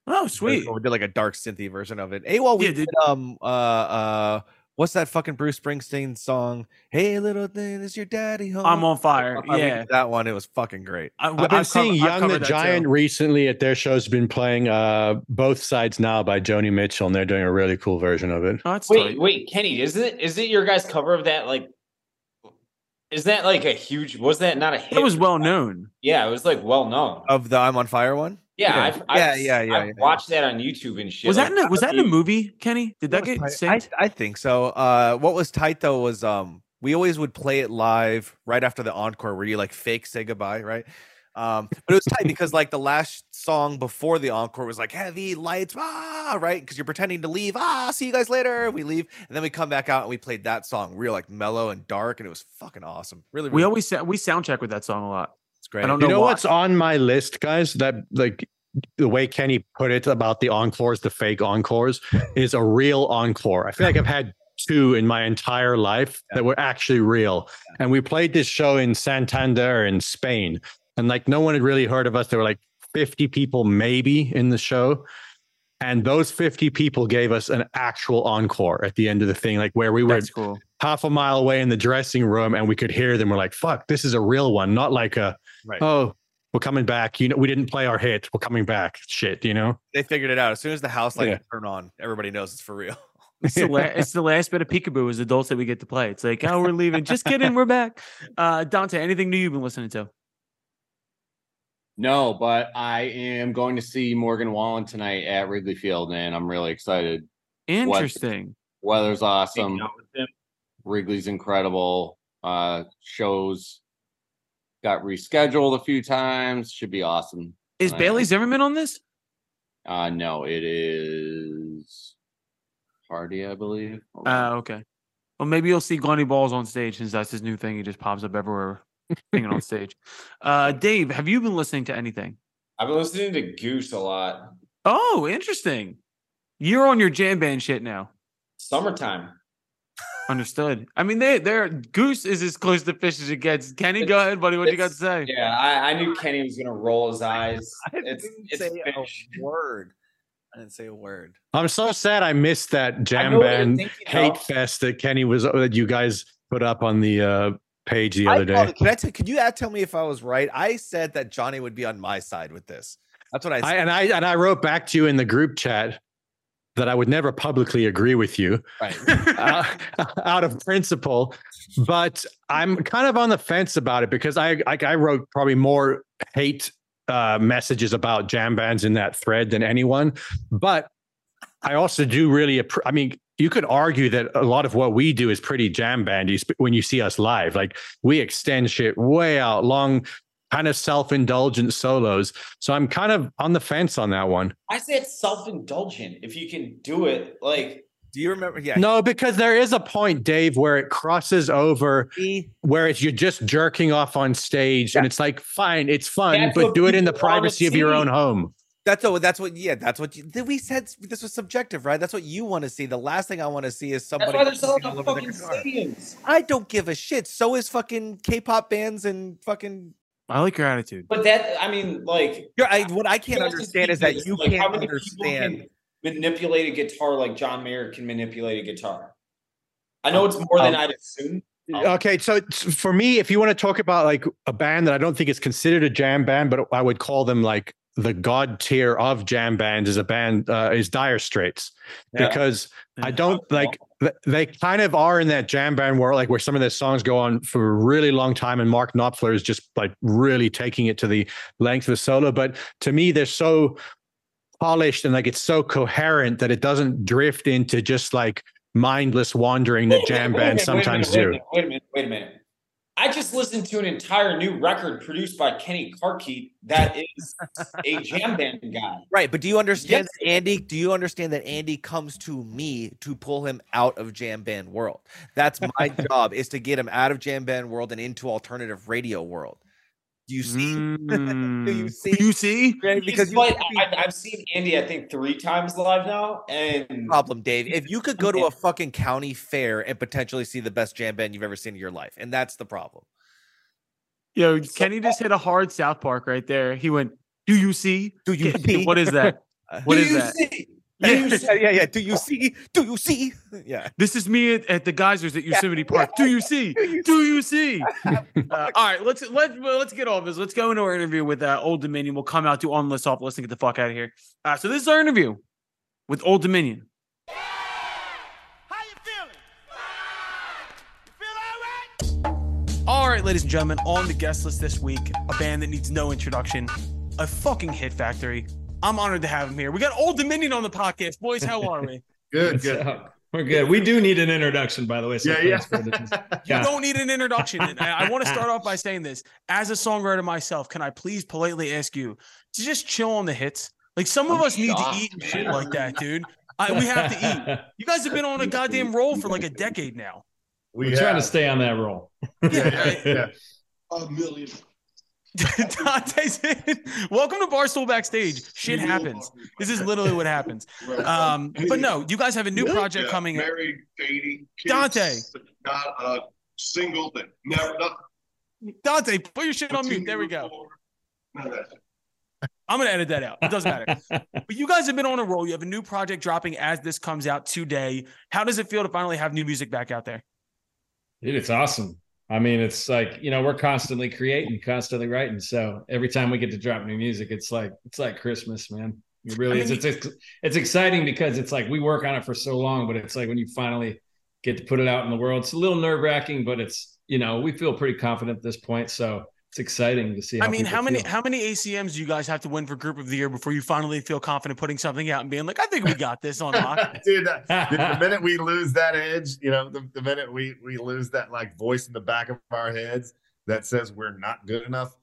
Oh, sweet. We did like a dark synthy version of it. Hey, well, we Yeah, did, um uh uh what's that fucking Bruce Springsteen song? Hey, little thing, is your daddy home? I'm on fire. We did Yeah. that one. It was fucking great. I, I've been I've seeing covered- Young the covered that too. Giant recently at their shows. Been playing uh, both sides now by Joni Mitchell, and they're doing a really cool version of it. Oh, that's Wait, tight. wait, Kenny, is it is it your guys' cover of that? Like, is that like a huge? Was that not a hit? It was well known. Yeah, it was like well known. Of the I'm on fire one. Yeah, yeah. I've, I've, Yeah, yeah, yeah, I've yeah. watched that on YouTube and shit. Was that like, in a, was that in a movie, Kenny? Did that What get was tight? I. I think so. Uh, what was tight though was um, we always would play it live right after the encore, where you like fake say goodbye, right? Um, but it was tight because like the last song before the encore was like heavy lights, ah, right? Because you're pretending to leave. Ah, see you guys later. We leave, and then we come back out and we played that song, real like mellow and dark, and it was fucking awesome. Really, we always sa- we sound check with that song a lot. it's great. I don't You know know why. what's on my list, guys? That like the way Kenny put it about the encores, the fake encores, is a real encore. I feel like I've had two in my entire life that were actually real. And we played this show in Santander in Spain, and like no one had really heard of us. There were like 50 people maybe in the show. And those 50 people gave us an actual encore at the end of the thing, like where we were That's cool. half a mile away in the dressing room and we could hear them. We're like, fuck, this is a real one, not like a, Right. oh, we're coming back. You know, we didn't play our hit. We're coming back. Shit, you know. They figured it out as soon as the house lights Yeah. turn on. Everybody knows it's for real. It's the, la- it's the last bit of peekaboo as adults that we get to play. It's like, oh, we're leaving. Just kidding, we're back. Uh, Dante, anything new you've been listening to? No, but I am going to see Morgan Wallen tonight at Wrigley Field, and I'm really excited. Interesting. Weather's awesome. Hanging out with him. Wrigley's incredible. Uh, shows got rescheduled a few times. Should be awesome. Is I- Bailey Zimmerman on this? Uh, no, it is Hardy, I believe. Hold. Uh, okay. Well, maybe you'll see Glenny Balls on stage since that's his new thing. He just pops up everywhere, singing on stage. Uh, Dave, have you been listening to anything? I've been listening to Goose a lot. Oh, interesting. You're on your jam band shit now. Summertime. Understood. I mean, they they're Goose is as close to Phish as it gets. Kenny, go ahead, buddy. What you got to say? Yeah, I, I knew Kenny was gonna roll his eyes. I It's didn't it's say Phish. a word. I didn't say a word. I'm so sad I missed that jam know what you're band hate though. fest that Kenny was that you guys put up on the uh, page the other day. Can I t- can you tell me if I was right? I said that Johnny would be on my side with this. That's what I I, said. and I and I wrote back to you in the group chat that I would never publicly agree with you right. uh, out of principle, but I'm kind of on the fence about it because I I, I wrote probably more hate uh, messages about jam bands in that thread than anyone, but I also do really. I mean, you could argue that a lot of what we do is pretty jam bandy when you see us live. Like we extend shit way out, long, kind of self-indulgent solos. So I'm kind of on the fence on that one. I say it's self-indulgent. If you can do it, like Do you remember? Yeah. No, because there is a point, Dave, where it crosses over where it's you're just jerking off on stage, and it's like fine, it's fun, That's but do it in the privacy of your own home. That's what. That's what. Yeah. That's what. You, we said this was subjective, right? That's what you want to see. The last thing I want to see is somebody. that's why they're selling all out over their fucking stadiums. I don't give a shit. So is fucking K-pop bands and fucking. I like your attitude. But that, I mean, like, You're, I, what I can't you have to understand is that you like, can't many understand. can manipulate a guitar like John Mayer can manipulate a guitar. I know it's more than Um, I'd assume. Okay, so for me, if you want to talk about like a band that I don't think is considered a jam band, but I would call them like the god tier of jam bands is a band uh, is Dire Straits Yeah. because I don't like they kind of are in that jam band world, like where some of their songs go on for a really long time, and Mark Knopfler is just like really taking it to the length of a solo. But to me, they're so polished and like it's so coherent that it doesn't drift into just like mindless wandering that jam minute, wait a bands minute, wait a sometimes do. Wait a minute, wait a minute. I just listened to an entire new record produced by Kenny Carkeet that is a jam band guy. Right, but do you understand, that Andy? Do you understand that Andy comes to me to pull him out of jam band world? That's my job is to get him out of jam band world and into alternative radio world. Do you see? Mm. Do you see? Do you see? Right, Because Because you but I, I've seen Andy, I think, three times live now, and problem, Dave. If you could go to a fucking county fair and potentially see the best jam band you've ever seen in your life, and that's the problem. Yo, Kenny just hit a hard South Park right there. He went, "Do you see? Do you see? What is that? What Do is you that? see? Yeah. yeah, yeah, yeah. Do you see? Do you see? Yeah. This is me at, at the geysers at Yosemite Park. Do you see? Do you see? Uh, all right, let's let let's get off this. Let's go into our interview with uh, Old Dominion. We'll come out, to on list off list, and get the fuck out of here. Uh, so this is our interview with Old Dominion. How you feeling? You feel all right? All right, ladies and gentlemen, on the guest list this week, a band that needs no introduction, a fucking hit factory. I'm honored to have him here. We got Old Dominion on the podcast, boys. How are we? Good, good. We're good. We do need an introduction, by the way. So Yeah, yeah. thanks for this. You don't need an introduction. And I, I want to start off by saying this. As a songwriter myself, can I please politely ask you to just chill on the hits? Like some of I'm us need to eat and shit like that, dude. I, we have to eat. You guys have been on a goddamn roll for like a decade now. We're trying to stay on that roll. Yeah, yeah. A million. Dante's in. Welcome to Barstool Backstage. Shit happens. This is literally what happens. Um, but no, you guys have a new project Yeah, coming. Married, dating, kids, Dante. Not a single thing. Never nothing. Dante, put your shit on mute. There we go. None of that. I'm gonna edit that out. It doesn't matter. But you guys have been on a roll. You have a new project dropping as this comes out today. How does it feel to finally have new music back out there? Dude, it's awesome. I mean, it's like you know we're constantly creating, constantly writing. So every time we get to drop new music, it's like it's like Christmas, man. It really I mean, It's, it's it's exciting because it's like we work on it for so long, but it's like when you finally get to put it out in the world, it's a little nerve wracking, but it's you know we feel pretty confident at this point. So it's exciting to see. I mean, how many feel. how many ACMs do you guys have to win for Group of the Year before you finally feel confident putting something out and being like, I think we got this on lock? Dude, that, the minute we lose that edge, you know, the, the minute we we lose that like voice in the back of our heads that says we're not good enough,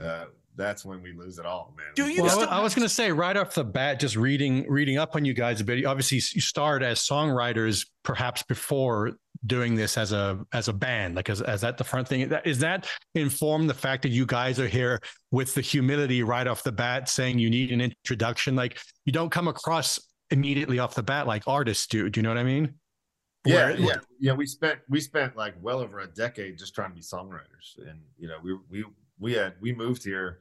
uh, that's when we lose it all, man. Do you Well, I still- I was going to say right off the bat, just reading reading up on you guys a bit. Obviously, you started as songwriters, perhaps before doing this as a as a band. Like, as, as that the front thing? Is that inform the fact that you guys are here with the humility right off the bat, saying you need an introduction? Like, you don't come across immediately off the bat like artists do. Do you know what I mean? yeah, Where- yeah, yeah. We spent we spent like well over a decade just trying to be songwriters, and you know, we we we had we moved here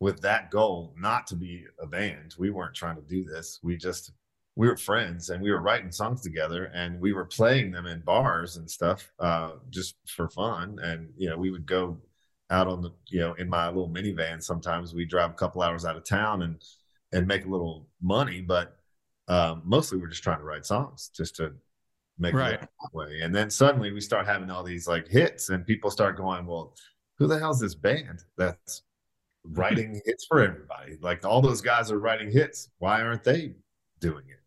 with that goal, not to be a band. We weren't trying to do this. We just we were friends, and we were writing songs together, and we were playing them in bars and stuff, uh, just for fun. And you know, we would go out on the you know in my little minivan. Sometimes we drive a couple hours out of town and and make a little money, but um, mostly we're just trying to write songs just to make Right. it that way. And then suddenly we start having all these like hits, and people start going, "Well, who the hell's this band that's writing hits for everybody? Like all those guys are writing hits. Why aren't they doing it?"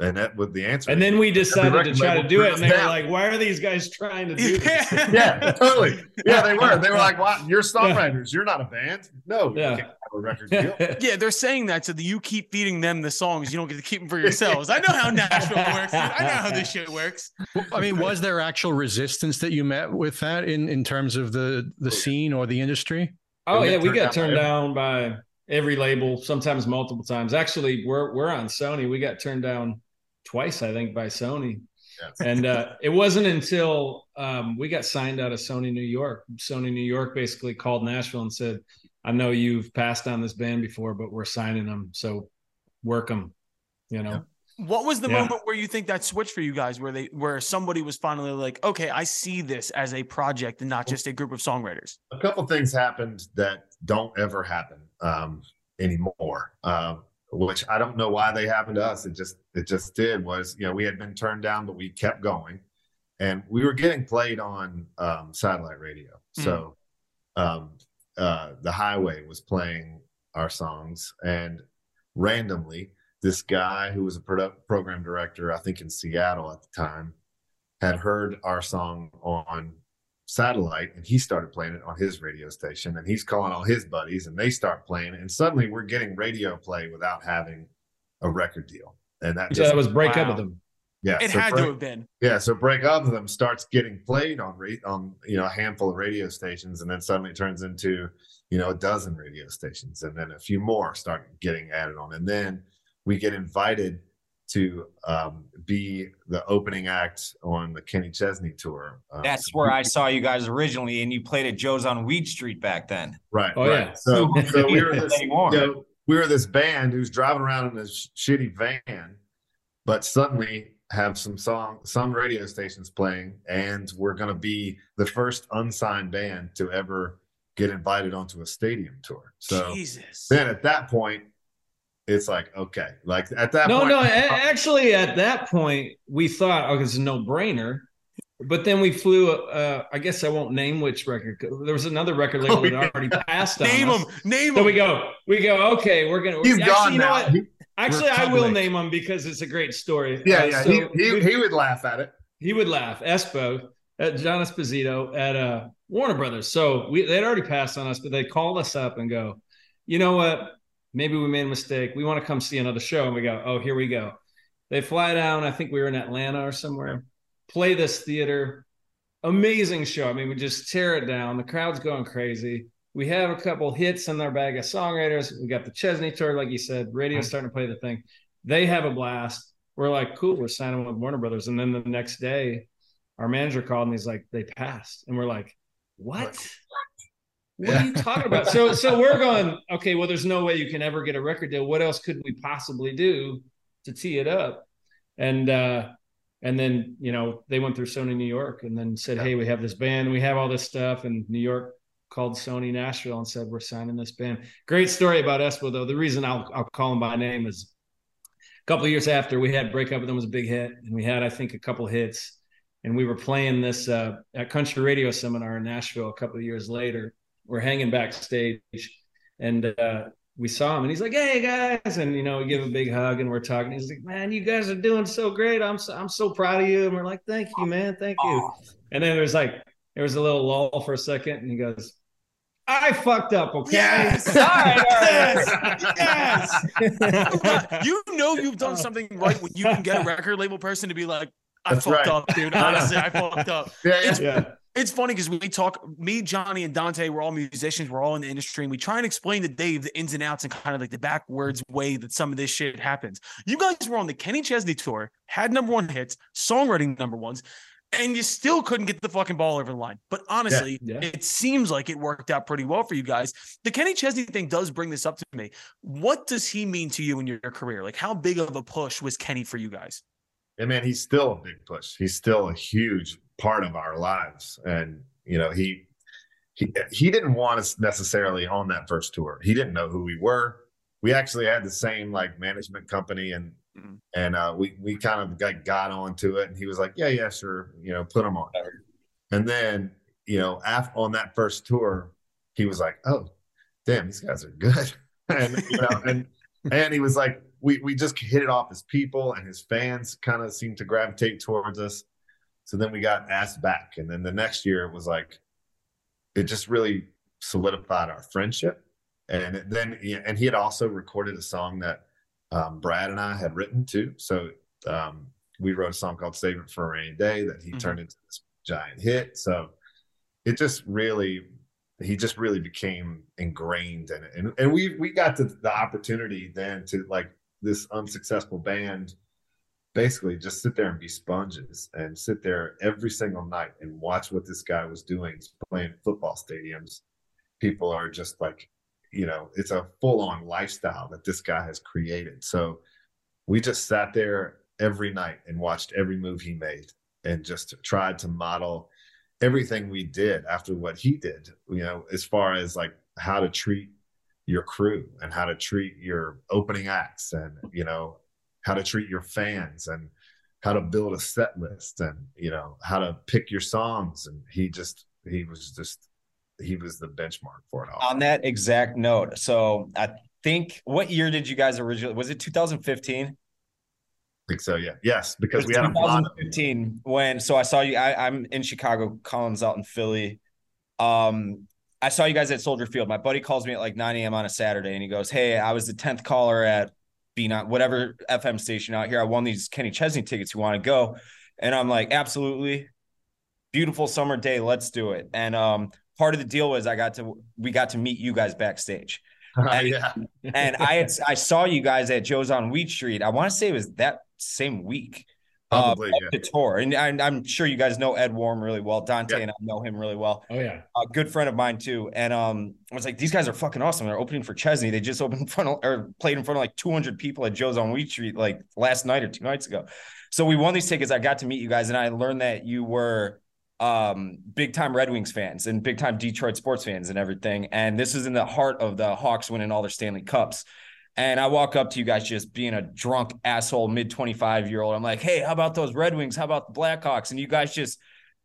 And that was the answer. And then we decided to try to do it, and they were like, "Why are these guys trying to do this?" yeah, totally. Yeah, they were. They were like, "Wow, you're songwriters. You're not a band. No, you Yeah. can't have a record deal." Yeah, they're saying that so that you keep feeding them the songs. You don't get to keep them for yourselves. I know how Nashville works. I know how this shit works. I mean, was there actual resistance that you met with that in in terms of the the oh, scene or the industry? Oh We yeah, got we turned got down turned by down by every label, sometimes multiple times. Actually, we're we're on Sony. We got turned down twice, I think, by Sony. Yeah. And uh, it wasn't until um, we got signed out of Sony New York. Sony New York basically called Nashville and said, "I know you've passed on this band before, but we're signing them, so work them." You know. What was the Yeah. moment where you think that switched for you guys, where they where somebody was finally like, okay, I see this as a project and not just a group of songwriters? a couple things happened that don't ever happen um, anymore. Um, which I don't know why they happened to us. It just it just did. Was you know we had been turned down, but we kept going, and we were getting played on um, satellite radio. So um, uh, the highway was playing our songs, and randomly, this guy who was a program director, I think in Seattle at the time, had heard our song on satellite and he started playing it on his radio station and he's calling all his buddies and they start playing it and suddenly we're getting radio play without having a record deal and that So just that was break up Wow. with them. yeah It so had break, to have been. yeah so break up with them starts getting played on ra- on you know a handful of radio stations and then suddenly it turns into you know a dozen radio stations and then a few more start getting added on and then we get invited to um, be the opening act on the Kenny Chesney tour. Um, That's where I saw you guys originally, and you played at Joe's on Weed Street back then. Right. Oh, right. yeah. So, so we were this, you know, we were this band who's driving around in this shitty van, but suddenly have some song, some radio stations playing, and we're going to be the first unsigned band to ever get invited onto a stadium tour. So Jesus. then at that point, it's like okay, like at that No, point, no. a- Actually, at that point, we thought, oh, it's a no brainer. But then we flew. Uh, I guess I won't name which record. There was another record label Oh, that already passed on Name us. them. Name So we go. We go. Okay, we're gonna. he's actually, gone you know now. what? Actually, I will name him because it's a great story. yeah, Uh, yeah, so he, he, we- he would laugh at it. he would laugh. Espo at John Esposito at uh, Warner Brothers. So we they'd already passed on us, but they called us up and go, you know what? Maybe we made a mistake. We want to come see another show. And we go, oh, here we go. They fly down. I think we were in Atlanta or somewhere. Play this theater. Amazing show. I mean, we just tear it down. The crowd's going crazy. We have a couple hits in our bag of songwriters. We got the Chesney tour, like you said. radio mm-hmm. starting to play the thing. They have a blast. We're like, cool. We're signing with Warner Brothers. And then the next day, our manager called and he's like, they passed. And we're like, what? What are you talking about? So, so we're going, okay, well, there's no way you can ever get a record deal. What else could we possibly do to tee it up? And, uh, And then, you know, they went through Sony New York and then said, Hey, we have this band, we have all this stuff. And New York called Sony Nashville and said, We're signing this band. Great story about Espo, though. The reason I'll, I'll call him by name is a couple of years after we had Break Up with Them was a big hit. And we had, I think, a couple hits. And we were playing this uh, at Country Radio Seminar in Nashville a couple of years later. We're hanging backstage and uh, we saw him and he's like, Hey guys. And, you know, we give him a big hug and we're talking. He's like, Man, you guys are doing so great. I'm so, I'm so proud of you. And we're like, Thank you, man. Thank you. And then there's like, there was a little lull for a second and he goes, I fucked up. Okay. Yes. All right. All right. Yes. yes. you know you've done something right when you can get a record label person to be like, I That's fucked right. up, dude. Honestly, I fucked up. Yeah, yeah. It's, yeah. It's funny because we talk, me, Johnny, and Dante, we're all musicians, we're all in the industry, and we try and explain to Dave the ins and outs and kind of like the backwards way that some of this shit happens. You guys were on the Kenny Chesney tour, had number one hits, songwriting number ones, and you still couldn't get the fucking ball over the line. But honestly, Yeah. it seems like it worked out pretty well for you guys. The Kenny Chesney thing does bring this up to me. What does he mean to you in your career? Like, how big of a push was Kenny for you guys? And man, he's still a big push. He's still a huge part of our lives. And you know, he he he didn't want us necessarily on that first tour. He didn't know who we were. We actually had the same like management company and Mhm. and uh we we kind of got got onto it and he was like, Yeah, yeah, sure, you know, put him on. And then, you know, after on that first tour, he was like, Oh, damn, these guys are good. and you know, and and he was like, we we just hit it off as people, and his fans kind of seemed to gravitate towards us. So then we got asked back, and then the next year it was like, it just really solidified our friendship. And then, and he had also recorded a song that um, Brad and I had written too. So um, we wrote a song called "Save It for a Rainy Day" that he Mhm. turned into this giant hit. So it just really he just really became ingrained in it and, and we we got the opportunity then to like this unsuccessful band basically just sit there and be sponges and sit there every single night and watch what this guy was doing. He's playing football stadiums. People are just like you know it's a full-on lifestyle that this guy has created. So we just sat there every night and watched every move he made and just tried to model everything we did after what he did you know as far as like how to treat your crew and how to treat your opening acts and you know how to treat your fans and how to build a set list and you know how to pick your songs and he just he was just he was the benchmark for it all On that exact note, so I think what year did you guys originally? Was it 2015? I think so yeah yes because we had a lot of 2015 when so I saw you. I, I'm in Chicago. Colin's out in Philly. Um, I saw you guys at Soldier Field. My buddy calls me at like 9 a.m. on a Saturday, and he goes, "Hey, I was the 10th caller at B not whatever FM station out here. I won these Kenny Chesney tickets. You want to go?" And I'm like, "Absolutely, beautiful summer day. Let's do it." And um, part of the deal was I got to we got to meet you guys backstage yeah and I had I saw you guys at Joe's on Weed Street. I want to say it was that same week. Probably, uh, yeah. the tour, and I, I'm sure you guys know Ed Warm really well. Dante Yeah. and I know him really well. Oh yeah. A good friend of mine too. And um, I was like, these guys are fucking awesome. They're opening for Chesney. They just opened in front of or played in front of like 200 people at Joe's on Weed Street like last night or two nights ago. So we won these tickets. I got to meet you guys, and I learned that you were um big time Red Wings fans and big time Detroit sports fans and everything. And this is in the heart of the Hawks winning all their Stanley Cups. And I walk up to you guys just being a drunk asshole, mid 25 year old. I'm like, hey, how about those Red Wings? How about the Blackhawks? And you guys just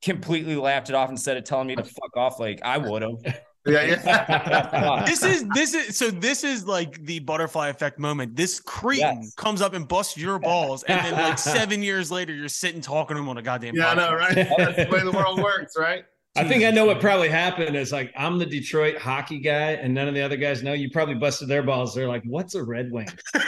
completely laughed it off instead of telling me to fuck off like I would have. yeah yeah this is this is so this is like the butterfly effect moment. This cretin Yes. comes up and busts your balls, and then like seven years later, you're sitting talking to him on a goddamn. yeah i know right that's the way the world works right I think I know what probably happened is like I'm the Detroit hockey guy, and none of the other guys know. You probably busted their balls. They're like, "What's a Red Wing?"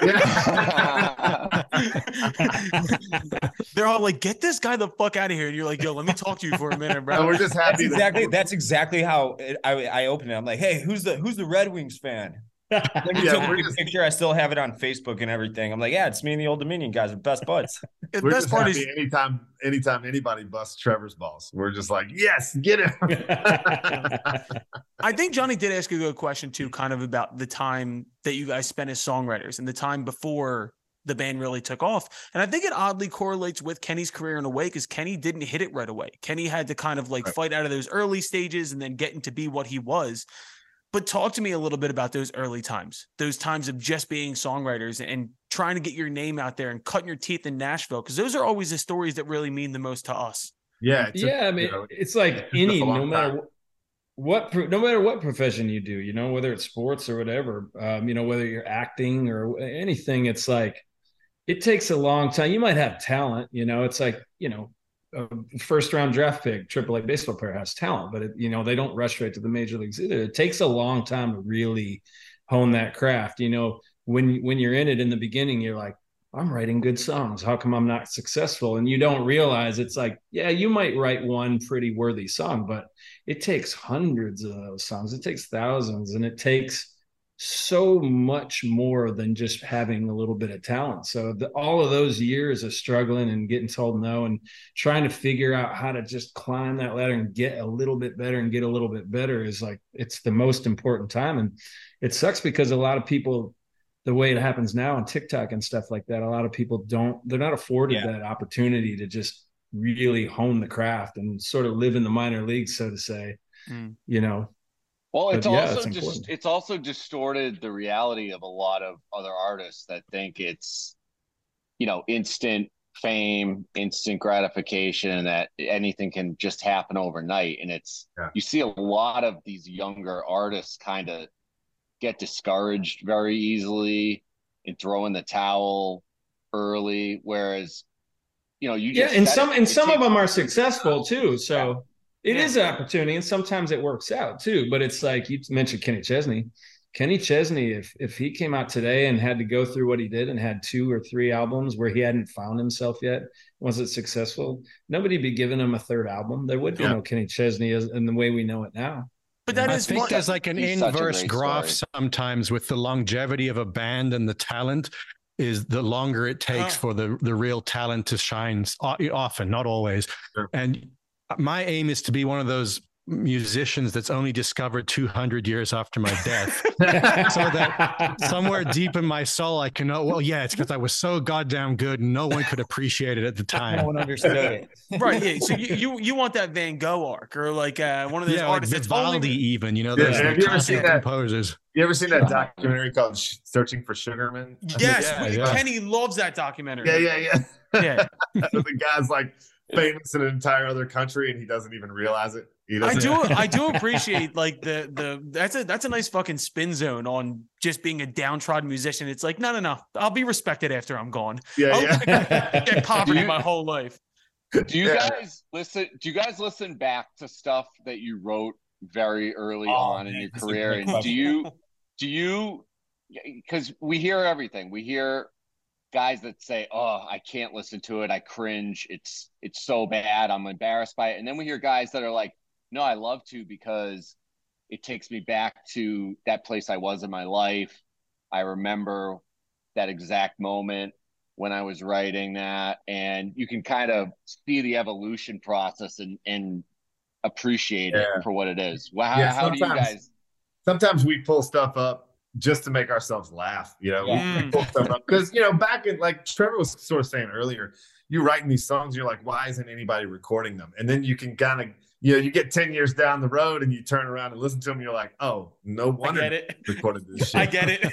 They're all like, "Get this guy the fuck out of here!" And you're like, "Yo, let me talk to you for a minute, and bro." we're just That's happy that- exactly that's exactly how it, I I opened it. I'm like, hey, who's the who's the Red Wings fan? Then you Yeah, took we're a just- picture. I still have it on Facebook and everything. I'm like, yeah, it's me and the Old Dominion guys, are best buds. The We're best just part happy is anytime anytime anybody busts Trevor's balls, we're just like, yes, get him. I think Johnny did ask a good question too, kind of about the time that you guys spent as songwriters and the time before the band really took off. And I think it oddly correlates with Kenny's career in a way because Kenny didn't hit it right away. Kenny had to kind of like Right. fight out of those early stages and then getting to be what he was. But talk to me a little bit about those early times, those times of just being songwriters and trying to get your name out there and cutting your teeth in Nashville, because those are always the stories that really mean the most to us. Yeah. it took, yeah, I you mean, know, it's like it took any, no matter time. what, what, no matter what profession you do, you know, whether it's sports or whatever, um, you know, whether you're acting or anything, it's like it takes a long time. You might have talent, you know, it's like, you know, a first round draft pick, AAA baseball player has talent, but it, you know, they don't rush right to the major leagues either. It takes a long time to really hone that craft. You know, when when you're in it in the beginning, you're like, I'm writing good songs. How come I'm not successful? And you don't realize it's like, yeah, you might write one pretty worthy song, but it takes hundreds of those songs. It takes thousands, and it takes so much more than just having a little bit of talent. So the, all of those years of struggling and getting told no and trying to figure out how to just climb that ladder and get a little bit better and get a little bit better is like it's the most important time. And it sucks because a lot of people the way it happens now on TikTok and stuff like that, a lot of people don't, they're not afforded Yeah. that opportunity to just really hone the craft and sort of live in the minor leagues, so to say, Mm. you know. Well, it's But, yeah, also just it's also distorted the reality of a lot of other artists that think it's you know instant fame, instant gratification, that anything can just happen overnight. And it's Yeah. you see a lot of these younger artists kind of get discouraged very easily and throw in the towel early, whereas you know you Yeah. just And some, it, and it some of them are successful too. So it Yeah. is an opportunity and sometimes it works out too. But it's like you mentioned Kenny Chesney. Kenny Chesney, if if he came out today and had to go through what he did and had two or three albums where he hadn't found himself yet, wasn't successful, nobody'd be giving him a third album. There would be Yeah. no Kenny Chesney as, in the way we know it now. But that I is think one- there's like an He's such a inverse graph story. sometimes with the longevity of a band and the talent is the longer it takes Huh. for the the real talent to shine uh, often not always Sure. and my aim is to be one of those musicians that's only discovered 200 years after my death so that somewhere deep in my soul i can know well yeah it's because i was so goddamn good and no one could appreciate it at the time No one understood it. right. Yeah. So you, you you want that Van Gogh arc or like uh, one of those yeah like artists that's vivaldi only even you know Yeah, have you ever seen that? composers You ever seen that documentary called "Searching for Sugar Man"? Yes, Yeah, yeah. Kenny loves that documentary. Yeah, yeah, yeah. Yeah. the guy's like famous in an entire other country, and he doesn't even realize it. He I doesn't. do I do appreciate like the the that's a that's a nice fucking spin zone on just being a downtrodden musician. It's like no no no I'll be respected after I'm gone. Yeah, I'll yeah. get poverty You- my whole life. Do you Yeah. guys listen? Do you guys listen back to stuff that you wrote very early Oh, on in your career? And do you do you because we hear everything. We hear guys that say, "Oh, I can't listen to it. I cringe. It's it's so bad. I'm embarrassed by it." And then we hear guys that are like, "No, I love to because it takes me back to that place I was in my life. I remember that exact moment when I was writing that, and you can kind of see the evolution process and and appreciate Yeah. it for what it is. Well, how, Yeah, how do you guys? Sometimes we pull stuff up just to make ourselves laugh. You know, Yeah. we pull stuff up because you know back in like Trevor was sort of saying earlier, you're writing these songs. You're like, why isn't anybody recording them? And then you can kind of you know you get ten years down the road and you turn around and listen to them. You're like, oh, no I wonder get it. recorded this shit. I get it.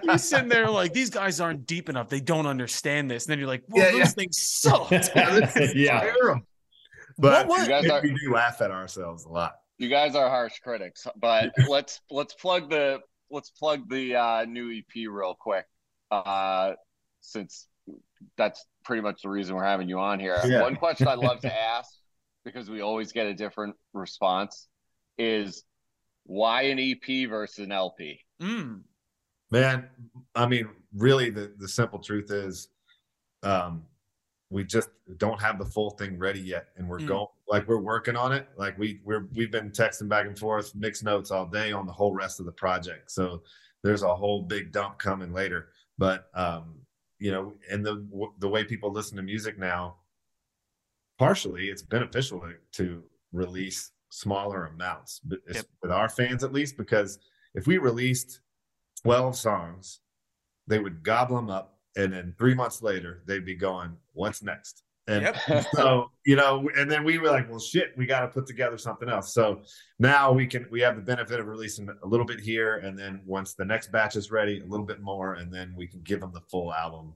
You're sitting there like these guys aren't deep enough. They don't understand this. And then you're like, well, Yeah, those yeah. things suck. Yeah, this is Yeah. terrible. But What- You guys are we do laugh at ourselves a lot. You guys are harsh critics, but let's let's plug the let's plug the uh, new EP real quick, uh, since that's pretty much the reason we're having you on here. Yeah. One question I love to ask because we always get a different response is why an EP versus an LP? Mm. Man, I mean, really, the the simple truth is, um, we just don't have the full thing ready yet, and we're Mm. going like we're working on it. Like we we're we've been texting back and forth, mixed notes all day on the whole rest of the project. So there's a whole big dump coming later. But um, you know, and the the way people listen to music now, partially it's beneficial to, to release smaller amounts, but Yep. with our fans at least, because if we released 12 songs they would gobble them up, and then three months later, they'd be going, "What's next?" And Yep. so you know, and then we were like, "Well, shit, we got to put together something else." So now we can we have the benefit of releasing a little bit here, and then once the next batch is ready, a little bit more, and then we can give them the full album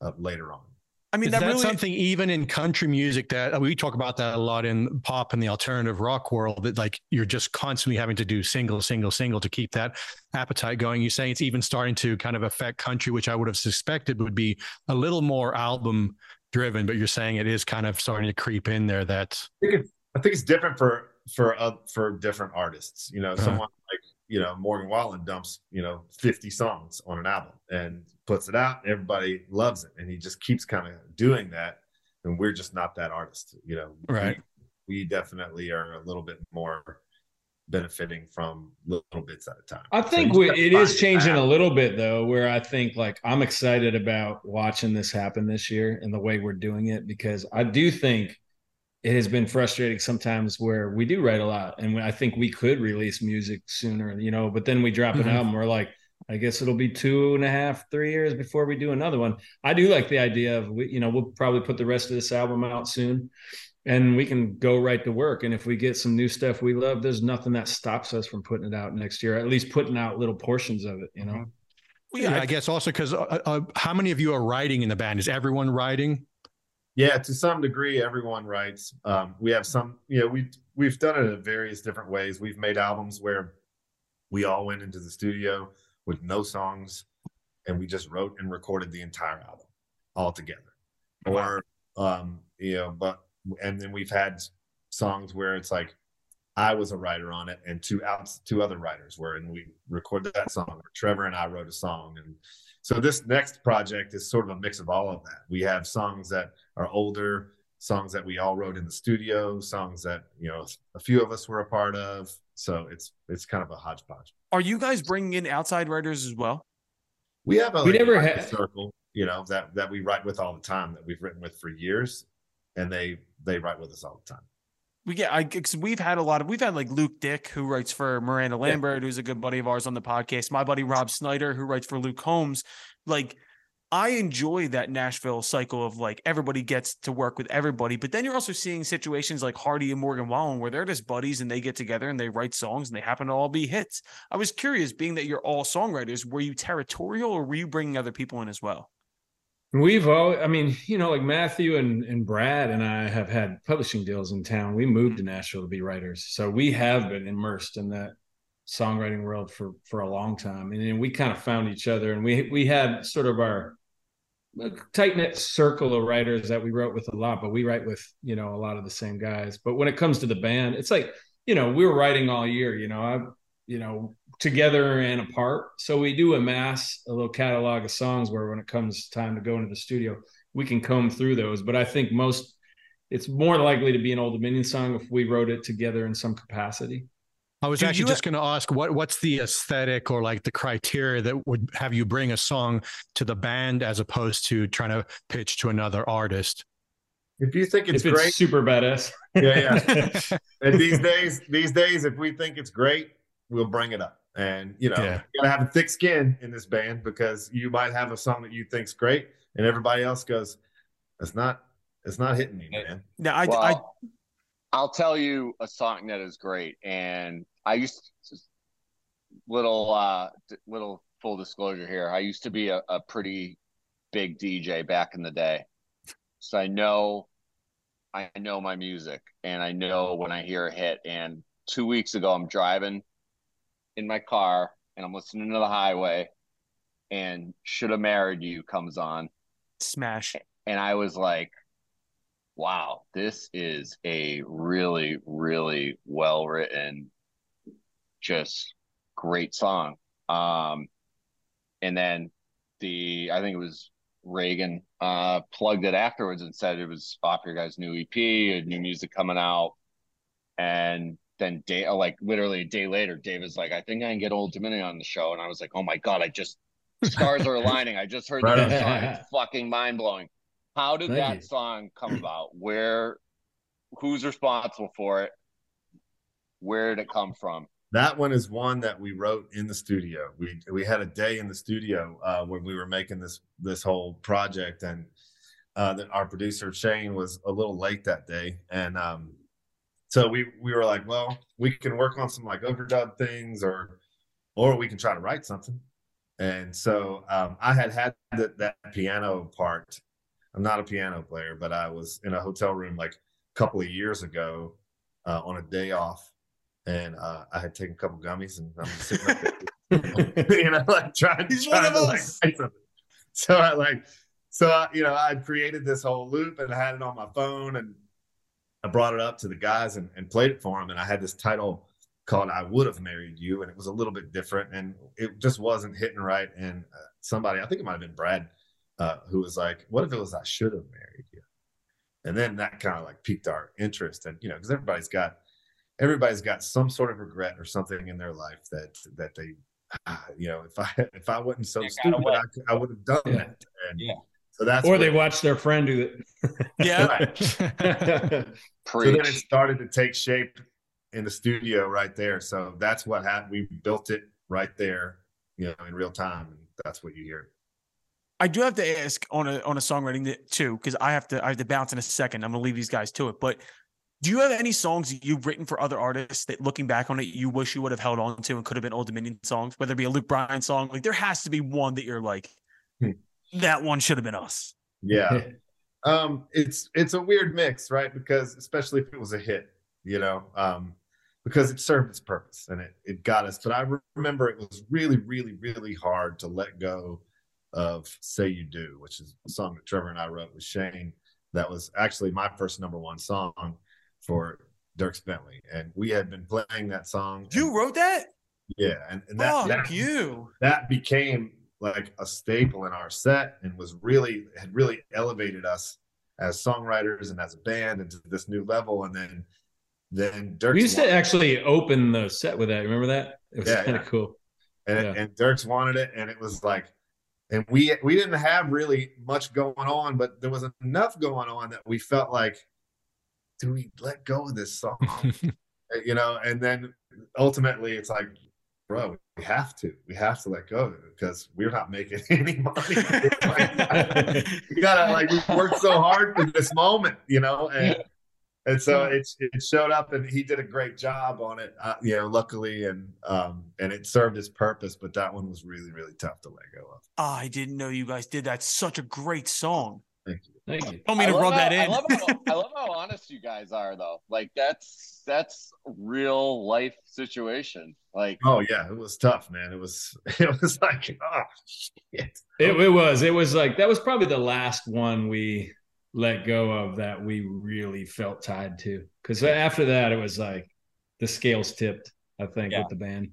uh, later on. I mean, Is that, that really something even in country music that we talk about that a lot in pop and the alternative rock world that like you're just constantly having to do single, single, single to keep that appetite going. You're saying it's even starting to kind of affect country, which I would have suspected would be a little more album driven, but you're saying it is kind of starting to creep in there. That I think, it, I think it's different for for uh, for different artists. You know, Uh-huh. someone like you know Morgan Wallen dumps you know 50 songs on an album and puts it out. Everybody loves it, and he just keeps kind of doing that. And we're just not that artist. You know, Right. We, we definitely are a little bit more benefiting from little bits at a time. I think you we, gotta it changing a little bit though, where I think like I'm excited about watching this happen this year and the way we're doing it because I do think it has been frustrating sometimes where we do write a lot and I think we could release music sooner, you know, but then we drop an Mhm. album, we're like, I guess it'll be two and a half, three years before we do another one. I do like the idea of we, you know, we'll probably put the rest of this album out soon and we can go right to work. And if we get some new stuff we love, there's nothing that stops us from putting it out next year. At least putting out little portions of it, you know. Well, yeah, yeah, I guess also because uh, uh, how many of you are writing in the band? Is everyone writing? Yeah, to some degree, everyone writes. Um, we have some, you know, we we've done it in various different ways. We've made albums where we all went into the studio with no songs, and we just wrote and recorded the entire album all together. Or, um, you know, but and then we've had songs where it's like I was a writer on it, and two outs, two other writers were, and we recorded that song. Or Trevor and I wrote a song, and so this next project is sort of a mix of all of that. We have songs that are older, songs that we all wrote in the studio, songs that you know a few of us were a part of. So it's it's kind of a hodgepodge. are you guys bringing in outside writers as well? We have a We like, never writing had- circle, you know, that that we write with all the time, that we've written with for years, and they they write with us all the time. We get, I, cause we've had a lot of, we've had like Luke Dick, who writes for Miranda Lambert, who's a good buddy of ours on the podcast. My buddy Rob Snyder, who writes for Luke Combs. Like, I enjoy that Nashville cycle of like everybody gets to work with everybody, but then you're also seeing situations like Hardy and Morgan Wallen where they're just buddies and they get together and they write songs and they happen to all be hits. I was curious, being that you're all songwriters, were you territorial or were you bringing other people in as well? We've all, I mean, you know, like Matthew and, and Brad and I have had publishing deals in town. We moved to mm-hmm. Nashville to be writers. So we have been immersed in that songwriting world for, for a long time. And then we kind of found each other and we, we had sort of our tight knit circle of writers that we wrote with a lot, but we write with, you know, a lot of the same guys. But when it comes to the band, it's like, you know, we were writing all year, you know, I, you know, together and apart. So we do amass a little catalog of songs where when it comes time to go into the studio, we can comb through those. But I think most it's more likely to be an Old Dominion song if we wrote it together in some capacity. I was Do actually you- just going to ask what what's the aesthetic or like the criteria that would have you bring a song to the band as opposed to trying to pitch to another artist? If you think it's if it's great, super badass. yeah, yeah. and these days, these days, if we think it's great, we'll bring it up. And you know, Yeah. you gotta have a thick skin in this band because you might have a song that you think's great, and everybody else goes, "It's not, it's not hitting me, man." Now, I, well, I, I'll tell you a song that is great, and I used to, little uh little full disclosure here. I used to be a, a pretty big DJ back in the day, so I know I know my music, and I know when I hear a hit. And two weeks ago, I'm driving in my car, and I'm listening to the highway, and "Should Have Married You" comes on, smash. and I was like, wow, this is a really, really well written, just great song. Um, and then the, I think it was Reagan, uh, plugged it afterwards and said it was off your guys' new EP, new music coming out. And then day, like literally a day later, Dave is like, I think I can get Old Dominion on the show. And I was like, oh my God, I just, stars are aligning. I just heard Right that song. It's fucking mind blowing. How did Thank that you. song come about? Where, who's responsible for it? Where did it come from? That one is one that we wrote in the studio. We we had a day in the studio uh, when we were making this this whole project, and uh, that our producer Shane was a little late that day, and um, so we we were like, well, we can work on some like overdub things, or or we can try to write something. And so um, I had had that, that piano part. I'm not a piano player, but I was in a hotel room like a couple of years ago uh, on a day off, and uh, I had taken a couple gummies, and I'm sitting up there, you know, like trying, He's trying to like write something. So I like, so I, you know, I created this whole loop and I had it on my phone, and I brought it up to the guys and, and played it for them, and I had this title called "I Would Have Married You," and it was a little bit different, and it just wasn't hitting right. And uh, somebody, I think it might have been Brad, uh, who was like, "What if it was I should have married you?" And then that kind of like piqued our interest, and you know, because everybody's got everybody's got some sort of regret or something in their life that that they, ah, you know, if I if I wasn't so It got stupid. I, could- I would have done Yeah. that. And Yeah. So that's or they what- watch their friend do it. Yeah. Right. So then it started to take shape in the studio right there. So that's what happened. We built it right there, you know, in real time, and that's what you hear. I do have to ask on a on a songwriting that- too, because I have to I have to bounce in a second. I'm gonna leave these guys to it. But do you have any songs you've written for other artists that looking back on it, you wish you would have held on to and could have been Old Dominion songs, whether it be a Luke Bryan song? Like there has to be one that you're like. That one should have been us. Yeah. um, it's it's a weird mix, right? Because especially if it was a hit, you know, um, because it served its purpose and it it got us. But I re- remember it was really, really, really hard to let go of "Say You Do," which is a song that Trevor and I wrote with Shane. That was actually my first number one song for Dierks Bentley, and we had been playing that song. You and- wrote that? yeah, and, and that, oh, that you. that became like a staple in our set and was really had really elevated us as songwriters and as a band into this new level and then then Dirk we used to actually open the set with that. Remember that? It was Yeah, kind of yeah. cool. and, yeah. and Dierks wanted it and it was like and we we didn't have really much going on but there was enough going on that we felt like do we let go of this song you know and then ultimately it's like bro we have to we have to let go because we're not making any money. You gotta like we worked so hard for this moment you know and and so it's it showed up and he did a great job on it uh, you know luckily and um and it served its purpose but that one was really really tough to let go of. I didn't know you guys did that. Such a great song. thank you Thank you. Don't mean I to love rub how- that I in. love, how, I love how honest you guys are, though. Like that's that's real life situation. Like oh yeah it was tough man it was it was like oh shit It, it was. It was like that was probably the last one we let go of that we really felt tied to. Because after that, it was like the scales tipped. I think Yeah. with the band.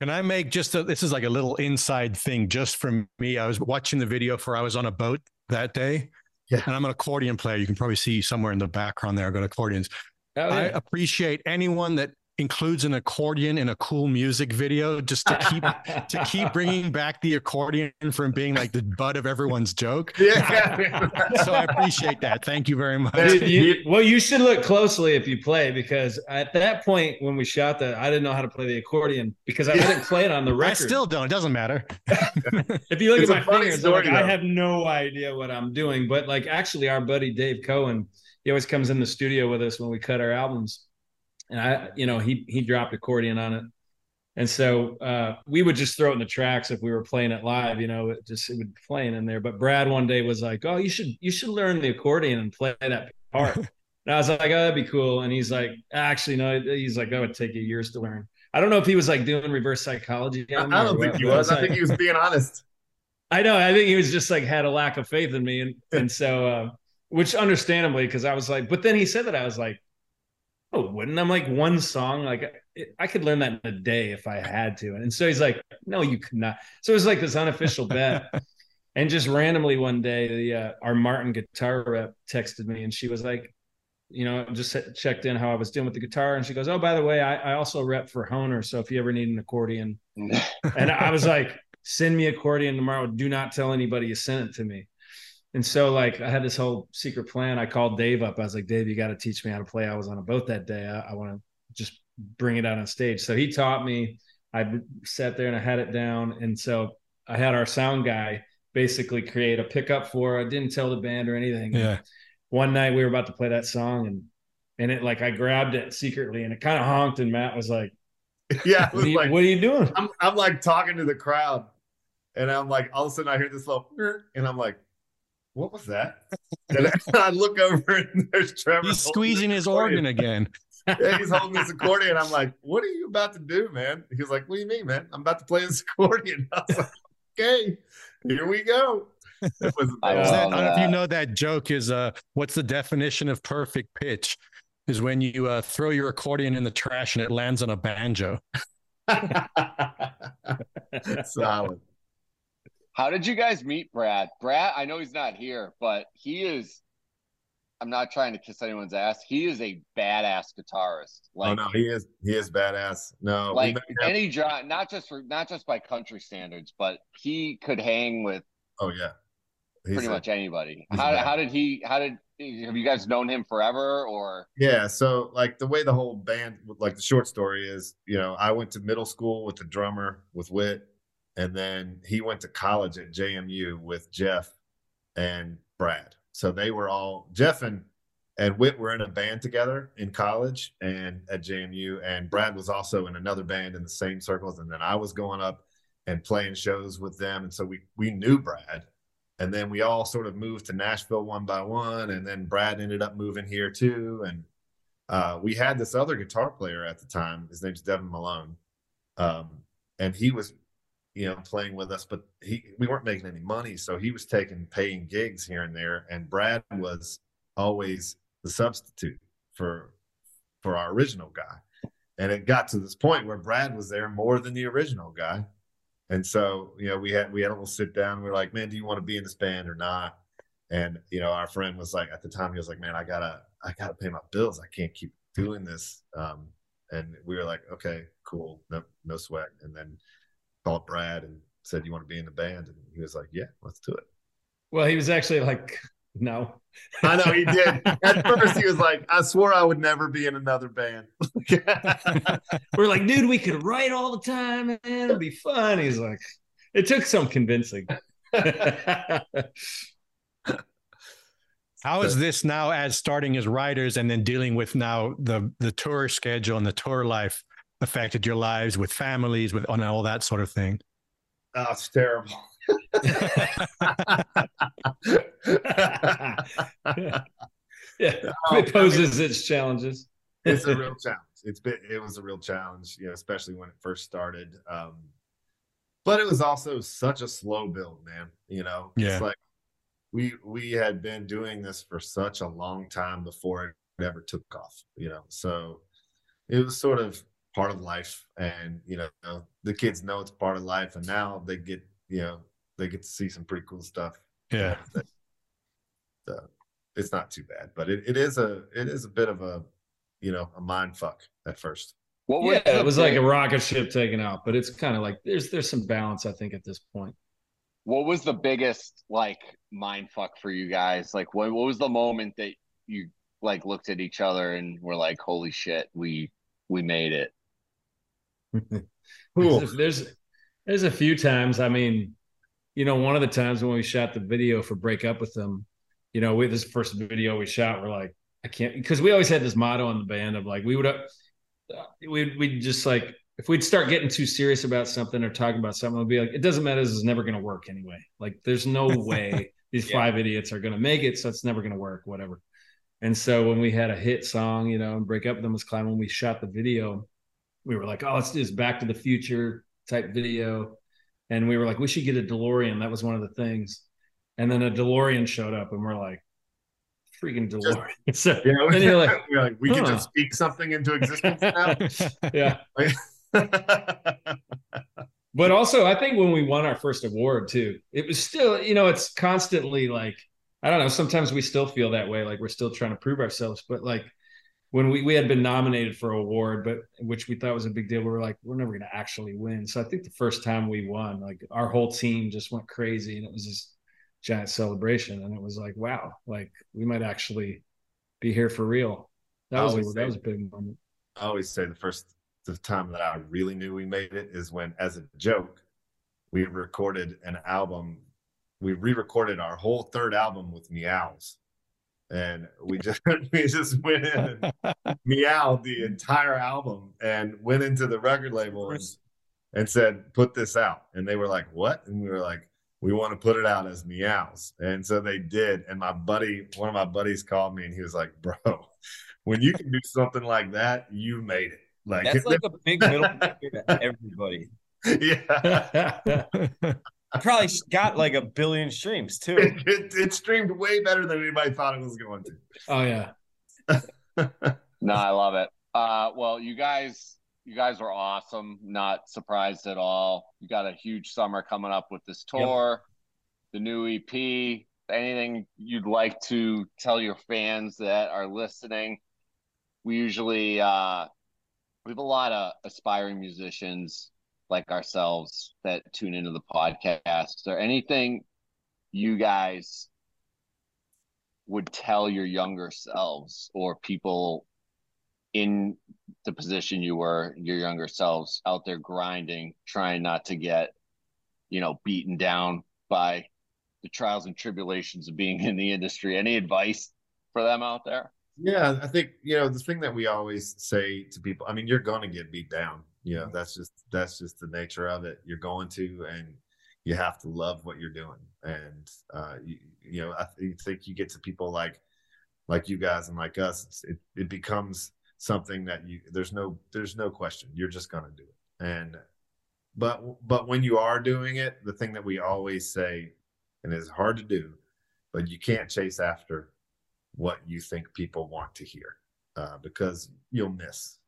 Can I make just a, this is like a little inside thing just from me. I was watching the video for I was on a boat that day. Yeah. And I'm an accordion player. You can probably see somewhere in the background there. I've got accordions. Oh, I appreciate anyone that includes an accordion in a cool music video just to keep to keep bringing back the accordion from being like the butt of everyone's joke. yeah So I appreciate that. Thank you very much. Dude, you- well, you should look closely if you play because at that point when we shot that, I didn't know how to play the accordion because I didn't play it on the record. I still don't. It doesn't matter. if you look It's at my fingers, I'm like, I have no idea what I'm doing. But like, actually, our buddy Dave Cohen, he always comes in the studio with us when we cut our albums, and I, you know, he he dropped accordion on it, and so uh, we would just throw it in the tracks if we were playing it live. You know, it just it would be playing in there. But Brad one day was like, "Oh, you should you should learn the accordion and play that part." and I was like, "Oh, that'd be cool." And he's like, "Actually, no." He's like, "That would take you years to learn." I don't know if he was like doing reverse psychology. I, I don't think what, he was i think he was being honest I know. I think he was just like had a lack of faith in me, and and so, uh, which understandably, because I was like, but then he said that I was like, oh, wouldn't I'm like one song, like I could learn that in a day if I had to, and so he's like, no, you could not. So it was like this unofficial bet, and just randomly one day, the uh, our Martin guitar rep texted me, and she was like. You know, just checked in how I was doing with the guitar, and she goes, "Oh, by the way, I, I also rep for Hohner, so if you ever need an accordion, and I was like, send me accordion tomorrow. Do not tell anybody you sent it to me. And so like I had this whole secret plan. I called Dave up. I was like, Dave, you got to teach me how to play. I was on a boat that day. I, I want to just bring it out on stage. So he taught me. I sat there and I had it down, and so I had our sound guy basically create a pickup for. I didn't tell the band or anything. Yeah. One night we were about to play that song, and and it like I grabbed it secretly, and it kind of honked, and Matt was like, Yeah, it "What are you, like what are you doing?" I'm I'm like talking to the crowd, and I'm like, all of a sudden I hear this little, and I'm like, what was that? And I look over and there's Trevor. He's squeezing this his organ again. Yeah, he's holding his accordion. I'm like, what are you about to do, man? He's like, what do you mean, man? I'm about to play this accordion. I was like, okay, here we go. It was, I Is that- I don't know if you know that joke is uh what's the definition of perfect pitch? Is when you uh, throw your accordion in the trash and it lands on a banjo. solid. How did you guys meet Brad? Brad, I know he's not here, but he is. I'm not trying to kiss anyone's ass. He is a badass guitarist. Oh, like, oh no, he is he is badass. No, like any job, not just for not just by country standards, but he could hang with oh yeah, He's pretty a- much anybody. How, how did he? How did have you guys known him forever or? Yeah, so like the way the whole band, like the short story is, you know, I went to middle school with the drummer with Whit, and then he went to college at JMU with Geoff and Brad. So they were all Geoff and and Whit were in a band together in college and at JMU, and Brad was also in another band in the same circles, and then I was going up and playing shows with them, and so we we knew Brad. And then we all sort of moved to Nashville one by one, and then Brad ended up moving here too. And uh, we had this other guitar player at the time. His name's Devin Malone, um, and he was, you know, playing with us. But he we weren't making any money, so he was taking paying gigs here and there. And Brad was always the substitute for for our original guy. And it got to this point where Brad was there more than the original guy. And so, you know, we had we had a little sit down. We are like, man, do you want to be in this band or not? And you know, our friend was like, at the time, he was like, man, I gotta, I gotta pay my bills. I can't keep doing this. Um, and we were like, okay, cool, no, no sweat. And then called Brad and said, you want to be in the band? And he was like, yeah, let's do it. Well, he was actually like, "No." I know he did. At first, he was like, I swore I would never be in another band. We're like, dude, we could write all the time, man. It'd be fun. He's like, it took some convincing. How is this now as starting as writers and then dealing with now the the tour schedule and the tour life affected your lives with families with on all that sort of thing? oh, it's terrible. yeah, Oh, it poses its challenges. it's a real challenge. It's been it was a real challenge, you know, especially when it first started. Um, but it was also such a slow build, man. You know, Yeah. it's like we we had been doing this for such a long time before it ever took off. You know, so it was sort of part of life, and you know, the kids know it's part of life, and now they get you know they get to see some pretty cool stuff. Yeah. That- that- it's not too bad, but it, it is a it is a bit of a you know a mind fuck at first. What Yeah, it was like a rocket ship taking off, but it's kind of like there's there's some balance, I think, at this point. What was the biggest like mind fuck for you guys? Like, what what was the moment that you like looked at each other and were like, "Holy shit, we we made it." There's, there's there's a few times. I mean, you know, one of the times when we shot the video for "Break Up with Them," you know, with this first video we shot, we're like, I can't because we always had this motto in the band of like we would uh, we we just like if we'd start getting too serious about something or talking about something, we'd be like, it doesn't matter. This is never going to work anyway. Like, there's no way these Yeah. five idiots are going to make it, so it's never going to work. Whatever. And so when we had a hit song, you know, and break up with them was climb when we shot the video, we were like, oh, let's do this Back to the Future type video, and we were like, we should get a DeLorean. That was one of the things. And then a DeLorean showed up, and we're like, freaking DeLorean. so You know, then you're like, we're like we can just speak something into existence now. yeah. But also, I think when we won our first award too, it was still, you know, it's constantly like, I don't know. Sometimes we still feel that way, like we're still trying to prove ourselves. But like when we we had been nominated for an award, but which we thought was a big deal, we were like, we're never going to actually win. So I think the first time we won, like our whole team just went crazy, and it was this giant celebration, and it was like, wow, like we might actually be here for real. That was a, always that was a big moment. I always say the first the time that I really knew we made it is when, as a joke, we recorded an album. We re-recorded our whole third album with meows, and we just we just went in and meowed the entire album and went into the record label and, and said, "Put this out." And they were like, "What?" And we were like, "We want to put it out as meows." And so they did. And my buddy, one of my buddies, called me and he was like, "Bro." When you can do something like that, you made it. Like That's like a big middle finger to everybody. yeah. I probably got like a billion streams too. it, it, it streamed way better than anybody thought it was going to. Oh yeah. No, I love it. Uh, well, you guys, you guys are awesome. Not surprised at all. You got a huge summer coming up with this tour, the new EP. Anything you'd like to tell your fans that are listening? We usually uh, we have a lot of aspiring musicians like ourselves that tune into the podcast. There anything you guys would tell your younger selves or people in the position you were, your younger selves out there grinding, trying not to get, you know, beaten down by the trials and tribulations of being in the industry? Any advice for them out there? Yeah, I think you know the thing that we always say to people. I mean, you're going to get beat down. You know, that's just that's just the nature of it. You're going to, and you have to love what you're doing. And uh, you, you know, I th- think you get to people like like you guys and like us. It's, it it becomes something that you there's no there's no question. You're just going to do it. And but but when you are doing it, the thing that we always say, and it's hard to do, but you can't chase after what you think people want to hear uh, because you'll miss.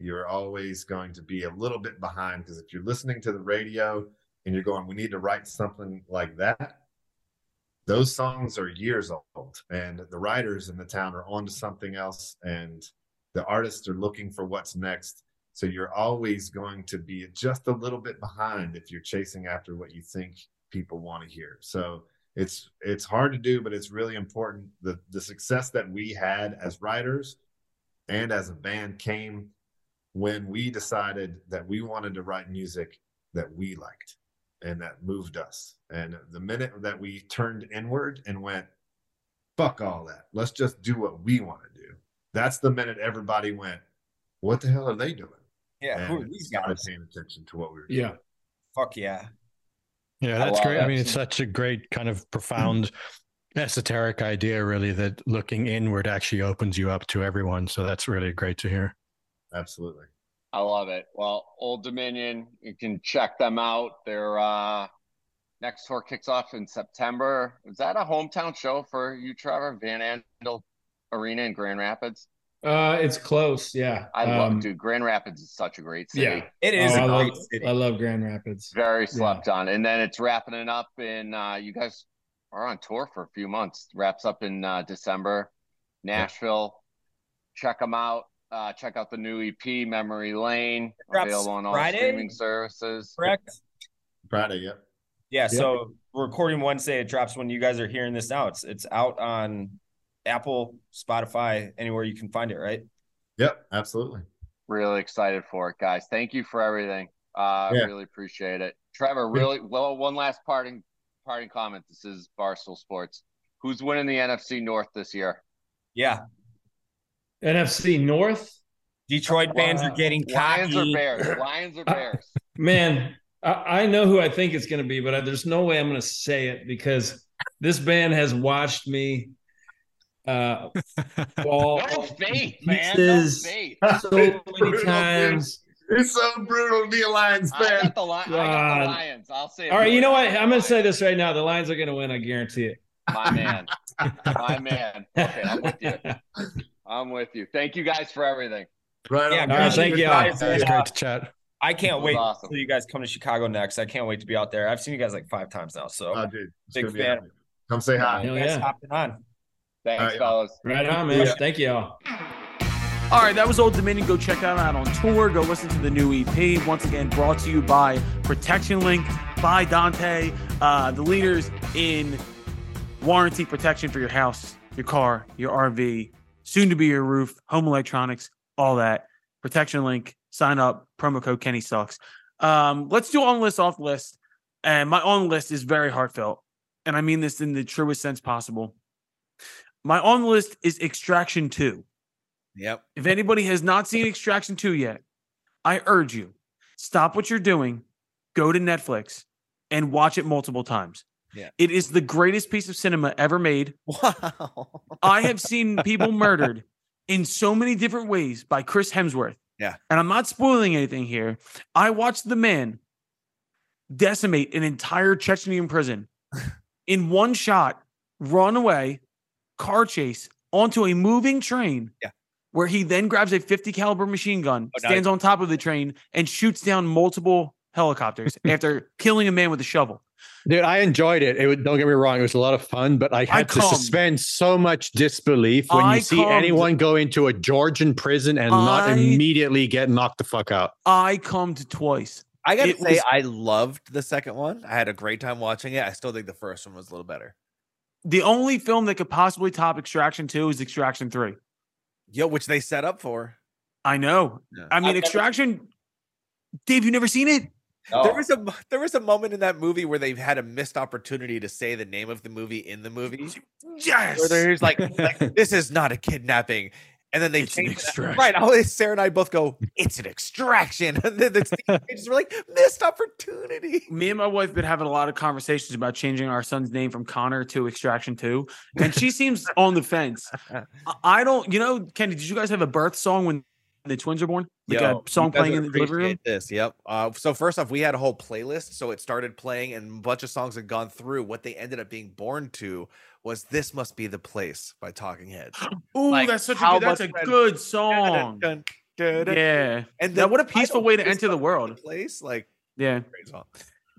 You're always going to be a little bit behind because if you're listening to the radio and you're going, we need to write something like that, those songs are years old and the writers in the town are on to something else and the artists are looking for what's next. So you're always going to be just a little bit behind if you're chasing after what you think people want to hear. So it's it's hard to do but it's really important the the success that we had as writers and as a band came when we decided that we wanted to write music that we liked and that moved us and the minute that we turned inward and went fuck all that let's just do what we want to do that's the minute everybody went what the hell are they doing Yeah, who are and these started guys? paying attention to what we were doing Yeah. Fuck yeah. Yeah, that's love great. I mean, it's such a great kind of profound esoteric idea, really, that looking inward actually opens you up to everyone. So that's really great to hear. Absolutely I love it. Well, Old Dominion, you can check them out. Their uh, next tour kicks off in September. Is that a hometown show for you, Trevor? Van Andel Arena in Grand Rapids. Uh, it's close. Yeah. I love, Um, dude. Grand Rapids is such a great city. Yeah. It is Oh, a I great love, city. I love Grand Rapids. Very slept on. And then it's wrapping it up in. Uh, you guys are on tour for a few months. Wraps up in uh, December. Nashville. Check them out. Uh, check out the new EP, Memory Lane, available on all Friday? streaming services. Correct? friday yep Yeah, so recording Wednesday. It drops when you guys are hearing this now. It's it's out on Apple, Spotify, anywhere you can find it, right? yep absolutely Really excited for it, guys. Thank you for everything. Uh, Yeah. Really appreciate it. Trevor, really well. One last parting parting comment. This is Barstool Sports. Who's winning the NFC North this year? Yeah. NFC North. Detroit fans are getting cocky. Lions or. Bears? Lions or Bears? Man, I, I know who I think it's going to be, but I, there's no way I'm going to say it because this band has watched me uh, fall No faith, man. No faith. so many times. It's so brutal to be a Lions I got the, li- I got the Lions. I'll say it. All right, you know what? I'm I'm going to say this right now. The Lions are going to win. I guarantee it. My man. My man. Okay, I'm with you. I'm with you. Thank you guys for everything. Right Yeah, on. All right, thank you all. Guys, It's uh, great to chat. I can't wait awesome. until you guys come to Chicago next. I can't wait to be out there. I've seen you guys like five times now, so Oh, dude, Big fan. epic. Come say hi. Hell yeah. hopping on. Thanks, All right, fellas. Right on, man. Thank you all. All right, that was Old Dominion. Go check that out on tour. Go listen to the new EP. Once again, brought to you by ProtectionLink, by Dante, uh, the leaders in warranty protection for your house, your car, your RV, soon to be your roof, home electronics, all that. ProtectionLink. Sign up. Promo code Kenny sucks. Um, let's do on list off list. And my on list is very heartfelt, and I mean this in the truest sense possible. My on list is Extraction Two. Yep. If anybody has not seen Extraction 2 yet, I urge you stop what you're doing, go to Netflix, and watch it multiple times. Yeah. It is the greatest piece of cinema ever made. Wow. I have seen people murdered in so many different ways by Chris Hemsworth. Yeah. And I'm not spoiling anything here. I watched the man decimate an entire Chechnyan prison in one shot, run away, car chase onto a moving train. Yeah. Where he then grabs a 50 caliber machine gun, Oh, stands on top of the train, and shoots down multiple helicopters after killing a man with a shovel. Dude, I enjoyed it. It was, don't get me wrong; it was a lot of fun, but I had to suspend so much disbelief when I you see cummed. anyone go into a Georgian prison and not immediately get knocked the fuck out. I come twice. I gotta It say, was- I loved the second one. I had a great time watching it. I still think the first one was a little better. The only film that could possibly top Extraction 2 is Extraction 3. Yo, which they set up for. I know. Yeah. I mean, I've never- Extraction. Dave, you never seen it? There oh. was a there was a moment in that movie where they've had a missed opportunity to say the name of the movie in the movie. Yes. Where there's like, like this is not a kidnapping. And then they It's an changed it. right. Always Sarah and I both go, it's an extraction. And then the teenagers were like, missed opportunity. Me and my wife been having a lot of conversations about changing our son's name from Connor to Extraction 2. And she seems on the fence. I- I don't, you know, Kenny, did you guys have a birth song when the twins are born? Like Yo, a song playing in the delivery room? This, yep. Uh, so first off, we had a whole playlist, so it started playing, and a bunch of songs had gone through. What they ended up being born to was "This Must Be the Place" by Talking Heads. Ooh, Like, that's such a good, that's a good song. Dun, dun, dun, Yeah. And Now, what a peaceful way to enter the Must Be world. Place, like Yeah. great song.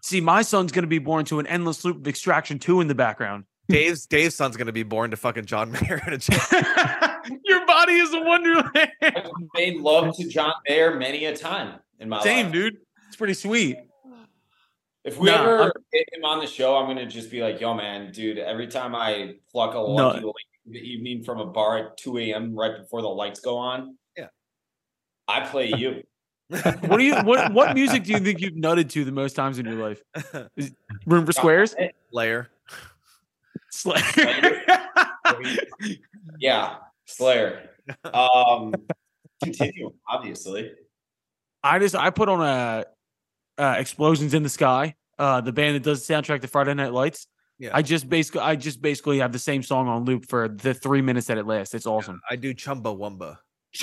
See, my son's going to be born to an endless loop of Extraction 2 in the background. Dave's Dave's son's gonna be born to fucking John Mayer in a jail. Your body is a wonderland. I've made love to John Mayer many a time in my life. Same, life. dude. It's pretty sweet. If we Nah, ever I'm- get him on the show, I'm gonna just be like, "Yo, man, dude! Every time I pluck a lucky late in the evening from a bar at 2 a.m. right before the lights go on, Yeah. I play you." What do you what what music do you think you've nutted to the most times in your life? Is Room for Squares? Layer. Slayer. Yeah, Slayer. Um, continue, obviously. I just I put on a uh, Explosions in the Sky, uh, the band that does the soundtrack to Friday Night Lights. Yeah. I just basically I just basically have the same song on loop for the three minutes that it lasts. It's awesome. I do Chumbawamba.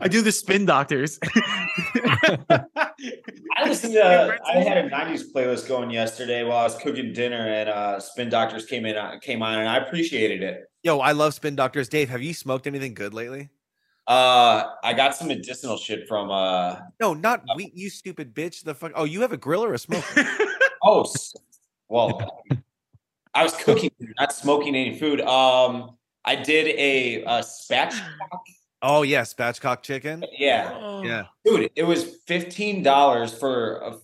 I do the Spin Doctors. I listened to. I had a '90s playlist going yesterday while I was cooking dinner, and uh, Spin Doctors came in, uh, came on, and I appreciated it. Yo, I love Spin Doctors. Dave, have you smoked anything good lately? Uh, I got some medicinal shit from. uh No, not weed. You stupid bitch. The fuck. Oh, you have a grill or a smoker? Oh, well, I was cooking, not smoking any food. Um, I did a, a spatchcock. oh yeah, spatchcock chicken. Yeah, Yeah. dude, it was fifteen dollars for a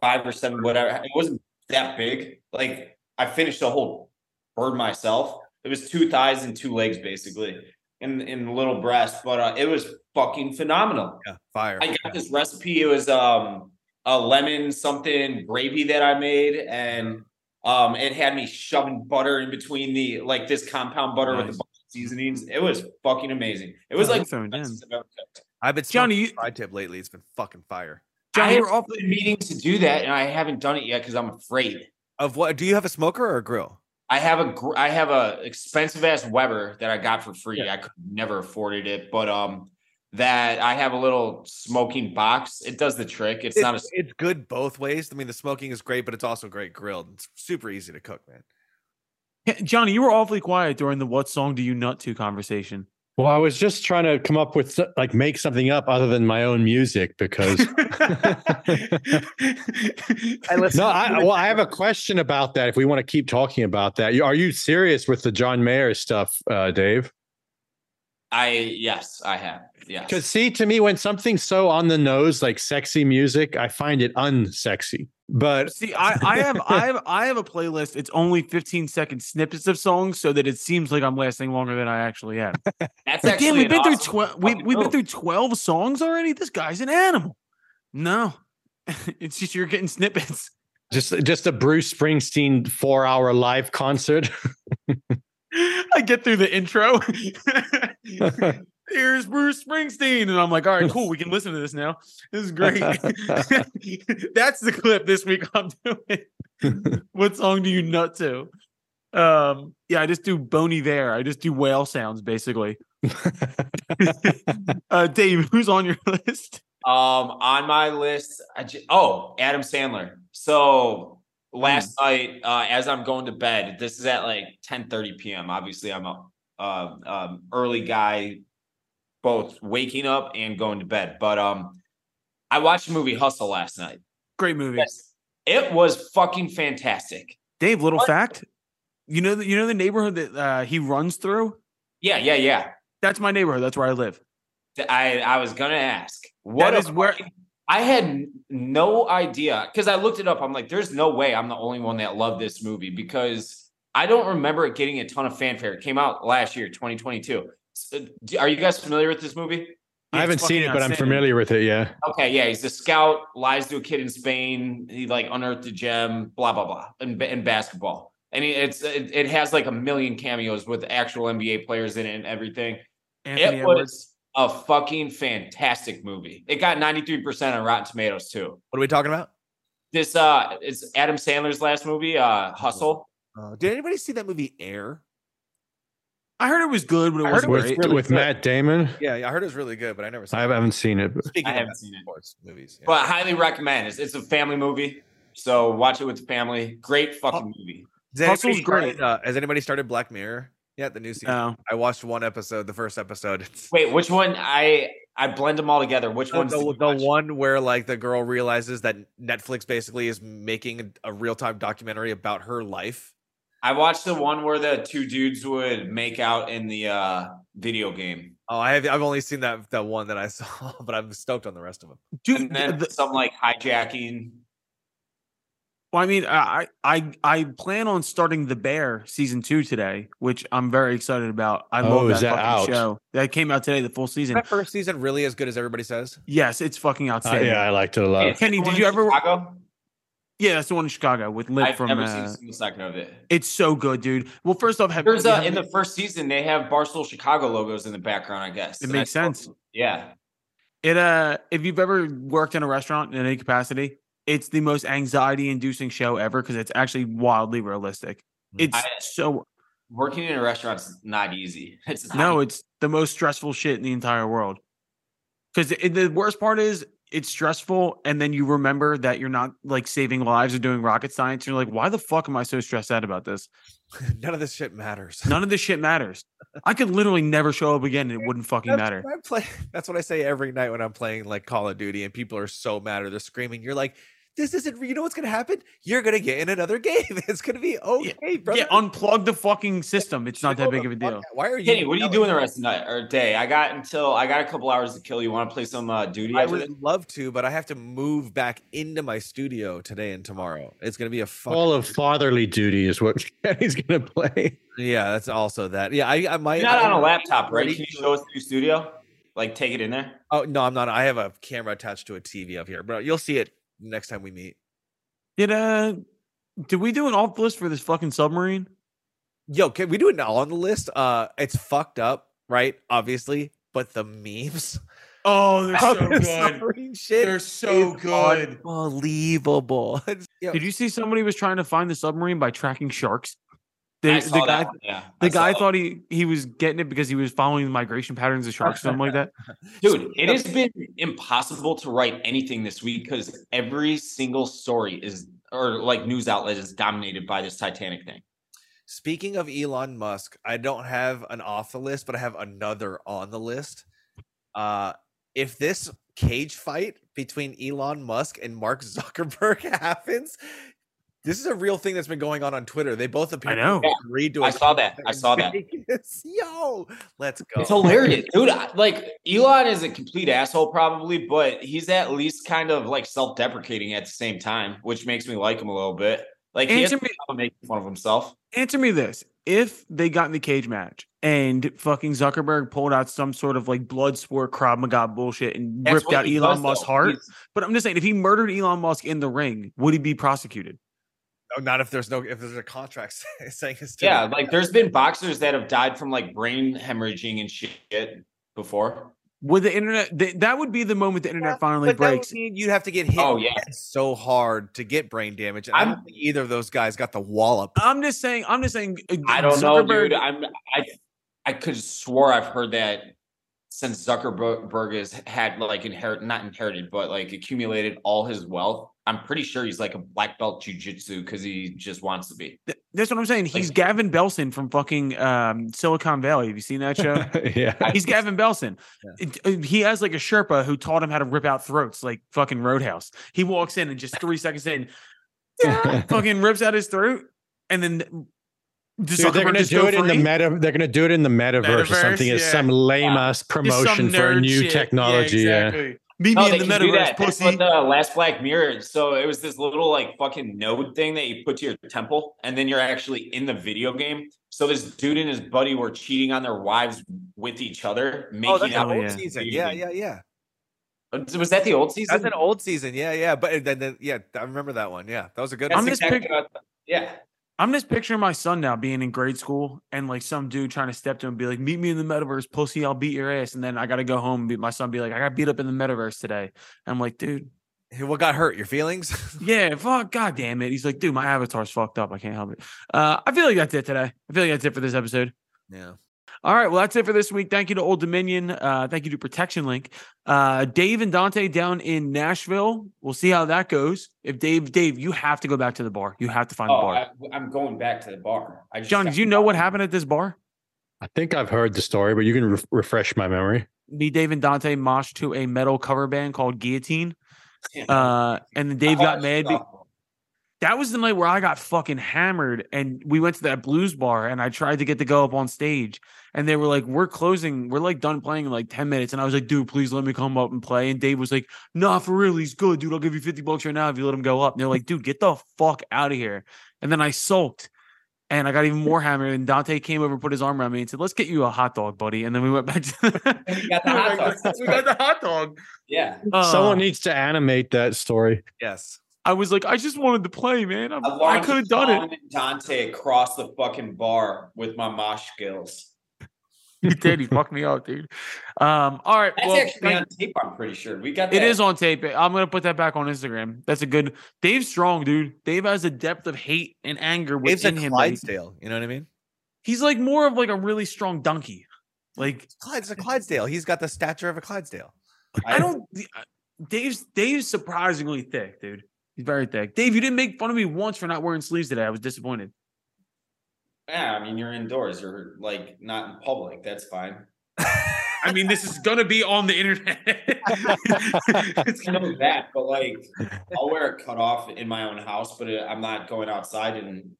five or seven, whatever. It wasn't that big. Like I finished the whole bird myself. It was two thighs and two legs, basically, in in little breast. But uh, it was fucking phenomenal. Yeah, fire. I got this recipe. It was um a lemon something gravy that I made, and um it had me shoving butter in between the like this compound butter with the seasonings. It was fucking amazing. It was Oh, like I'm throwing the down. best I've ever cooked. I've been Johnny, Johnny you- tri tip lately. It's been fucking fire. I Johnny, have we're off. been meaning to do that, and I haven't done it yet because I'm afraid. Of what? Do you have a smoker or a grill? I have a gr- I have a expensive ass Weber that I got for free. I could never afforded it, but um, that I have a little smoking box. It does the trick. It's, not a It's, it's good both ways. I mean, the smoking is great, but it's also great grilled. It's super easy to cook, man. Hey, Johnny, you were awfully quiet during the "What song do you nut to?" conversation. Well, I was just trying to come up with like make something up other than my own music because I listen. no, I well, I have a question about that. If we want to keep talking about that, are you serious with the John Mayer stuff, uh, Dave? I yes, I have. Yeah. Because see, to me, when something's so on the nose, like sexy music, I find it unsexy. But See, I, I have I have I have a playlist. It's only 15 second snippets of songs so that it seems like I'm lasting longer than I actually am. That's But actually damn, we've an been through 12 we, fucking we've been through 12 songs already. This guy's an animal. No. it's just you're getting snippets. just just a Bruce Springsteen four hour live concert. I get through the intro. Here's Bruce Springsteen. And I'm like, all right, cool. We can listen to this now. This is great. That's the clip this week I'm doing. what song do you nut to? Um, yeah, I just do Boney there. I just do whale sounds basically. uh Dave, who's on your list? Um, on my list, I ju- oh, Adam Sandler. So last Hmm. night, uh, as I'm going to bed, this is at like 10 30 p.m. Obviously, I'm a uh, um, early guy, both waking up and going to bed. But um, I watched the movie Hustle last night. Great movie. It was fucking fantastic. Dave, little What? fact. You know the you know the neighborhood that uh, he runs through? Yeah, yeah, yeah. That's my neighborhood. That's where I live. I I was gonna ask. What That is where- I had no idea because I looked it up. I'm like, there's no way I'm the only one that loved this movie because I don't remember it getting a ton of fanfare. It came out last year, 2022. So, uh, are you guys familiar with this movie? I haven't seen it, but I'm familiar with it. Yeah. Okay, yeah, he's a scout, lies to a kid in Spain. He like unearthed a gem, blah blah blah, in, in basketball, and he, it's it, it has like a million cameos with actual NBA players in it and everything. Anthony it Edwards. was a fucking fantastic movie. It got 93% on Rotten Tomatoes too. What are we talking about? This uh it's Adam Sandler's last movie, uh Hustle. Uh, did anybody see that movie Air? I heard it was good, but it wasn't it great. With, really with good. Matt Damon. Yeah, yeah, I heard it was really good, but I never. Saw I it. haven't seen it. But Speaking I of haven't Matt seen it. movies, yeah. But I highly recommend it. It's, it's a family movie. So watch it with the family. Great fucking movie. Has anybody Hustle's started, great. Uh, has anybody started Black Mirror? Yeah, the new season. No. I watched one episode, the first episode. It's Wait, which one? I I blend them all together. Which the, one's the, the one where like the girl realizes that Netflix basically is making a, a real time documentary about her life. I watched the one where the two dudes would make out in the uh video game. Oh, I have I've only seen that that one that I saw, but I'm stoked on the rest of them. Dude, And then the- some like hijacking. Well, I mean, I I I plan on starting The Bear season two today, which I'm very excited about. I Oh, love that, is that fucking out? show. That came out today, the full season. that first season really as good as everybody says? Yes, it's fucking uh, outstanding. yeah, I liked it a lot. Hey, Kenny, did you in ever- Chicago? Yeah, that's the one in Chicago with Lip I've from. never uh, seen a single second of it. it's so good, dude. Well, first off, have, There's you uh, have- in the first season they have Barstool Chicago logos in the background. I guess It And makes thought- sense. Yeah, It uh if you've ever worked in a restaurant in any capacity, it's the most anxiety inducing show ever because it's actually wildly realistic. Hmm. It's I- so working in a restaurant's not easy. It's not no, it's the most stressful shit in the entire world. Because the worst part is it's stressful, and then you remember that you're not like saving lives or doing rocket science. You're like, why the fuck am I so stressed out about this? None of this shit matters. None of this shit matters. I could literally never show up again, and it wouldn't fucking That's matter. what I play. That's what I say every night when I'm playing like Call of Duty, and people are so mad or they're screaming. You're like, "This isn't. You know what's gonna happen? You're gonna get in another game. It's gonna be okay, brother." Yeah, unplug the fucking system. It's not that big of a deal. out. Why are you? Kenny, what are you doing the rest of the night or day? I got until I got a couple hours to kill. You want to play some uh, duty? I after this? would love to, but I have to move back into my studio today and tomorrow. It's gonna be a fucking All of fatherly duty is what Kenny's gonna play. yeah. That's also that. Yeah, I, I might. You're not I- on a laptop, right? Can you show us the studio? Like take it in there. Oh no, I'm not. I have a camera attached to a TV up here, but you'll see it next time we meet. Did uh did we do an off list for this fucking submarine? Yo, can we do it now on the list? Uh, it's fucked up, right? Obviously, but the memes. Oh, they're so the good. submarine shit They're so good. unbelievable. Did you see somebody was trying to find the submarine by tracking sharks? The, I the guy Yeah, the I saw guy that. thought he he was getting it because he was following the migration patterns of sharks, something like that. Dude, it has been impossible to write anything this week because every single story is or like news outlet is dominated by this Titanic thing. Speaking of Elon Musk, I don't have an off the list, but I have another on the list. Uh, if this cage fight between Elon Musk and Mark Zuckerberg happens, This is a real thing that's been going on on Twitter. They both appear I know. Yeah, agreed to. I saw that. I saw that. Yo, let's go. It's hilarious, dude. I- Like Elon is a complete asshole, probably, but he's at least kind of like self-deprecating at the same time, which makes me like him a little bit. Like he has Answer to me- make fun of himself. Answer me this: If they got in the cage match and fucking Zuckerberg pulled out some sort of like blood sport Krav Maga bullshit and That's ripped out Elon does, Musk's though. heart, He's- but I'm just saying, if he murdered Elon Musk in the ring, would he be prosecuted? Oh, not if there's no if there's a contract saying it's to Yeah, like there's been boxers that have died from like brain hemorrhaging and shit before. With the internet? Th- that would be the moment the internet finally But that would breaks. mean you'd have to get hit Oh, yeah. so hard to get brain damage. And I I'm- don't think either of those guys got the wallop. I'm just saying. I'm just saying. uh, I don't know, dude. I'm I I could swore I've heard that since Zuckerberg has had like inherit not inherited, but like accumulated all his wealth. I'm pretty sure he's like a black belt jujitsu because he just wants to be. That's what I'm saying. He's Like- Gavin Belson from fucking um, Silicon Valley. Have you seen that show? yeah. He's Gavin Belson. It- uh, He has like a Sherpa who taught him how to rip out throats, like fucking Roadhouse. He walks in and just three seconds in, fucking rips out his throat, and then Dude, they're gonna do go it in the meta. They're gonna do it in the metaverse, or Metaverse, something. It's yeah. some lame Yeah. ass Just some promotion for a new shit. technology. Yeah, Yeah, exactly. Meet No, me they in the can do metaverse, that. That's what the last Black Mirror. So it was this little like fucking node thing that you put to your temple, and then you're actually in the video game. So this dude and his buddy were cheating on their wives with each other, making Oh, that's out. old yeah. season. Yeah, yeah, yeah. Was that the old season? That's an old season. Yeah, yeah. But then, then yeah, I remember that one. Yeah, that was a good That's I'm one. just exactly pic- what- yeah. I'm just picturing my son now being in grade school and like some dude trying to step to him and be like, meet me in the metaverse, pussy, I'll beat your ass. And then I gotta go home and be my son be like, I got beat up in the metaverse today. I'm like, dude, Hey, What got hurt? Your feelings? yeah, fuck, god damn it. He's like, dude, my avatar's fucked up. I can't help it. Uh, I feel like that's it today. I feel like that's it for this episode. yeah. All right, well, that's it for this week. Thank you to Old Dominion. Uh, thank you to ProtectionLink. Uh, Dave and Dante down in Nashville. We'll see how that goes. If Dave, Dave, you have to go back to the bar. You have to find the Oh, bar. I, I'm going back to the bar. I just John, do you know what happened at this bar? I think I've heard the story, but you can re- refresh my memory. Me, Dave, and Dante moshed to a metal cover band called Guillotine. Uh, and then Dave got mad. be- that was the night where I got fucking hammered, and we went to that blues bar, and I tried to get to go up on stage, and they were like, "We're closing, we're like done playing in like ten minutes," and I was like, "Dude, please let me come up and play." And Dave was like, "Nah, for real, he's good, dude. I'll give you fifty bucks right now if you let him go up." And they're like, "Dude, get the fuck out of here!" And then I sulked. And I got even more hammered. And Dante came over, put his arm around me, and said, "Let's get you a hot dog, buddy." And then we went back to. We got the hot dog. we got the hot dog. Yeah. Someone Uh, needs to animate that story. Yes. I was like, I just wanted to play, man. I'm, I, I could have done it. And Dante across the fucking bar with my mosh skills. He did. He fucked me up, dude. Um, all right. That's well, actually thank- on tape. I'm pretty sure we got. it that. is on tape. I'm gonna put that back on Instagram. That's a good. Dave's strong, dude. Dave has a depth of hate and anger Dave's a within him. that he- Clydesdale. You know what I mean? He's like more of like a really strong donkey. Like Clyde's a Clydesdale. He's got the stature of a Clydesdale. I don't. Dave's Dave's surprisingly thick, dude. He's very thick. Dave, you didn't make fun of me once for not wearing sleeves today. I was disappointed. Yeah, I mean you're indoors. You're like not in public. That's fine. I mean, this is gonna be on the internet. it's I gonna know that, but like I'll wear a cutoff in my own house, but uh, I'm not going outside and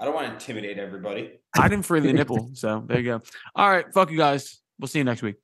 I don't want to intimidate everybody. I didn't free the nipple. So there you go. All right. Fuck you guys. We'll see you next week.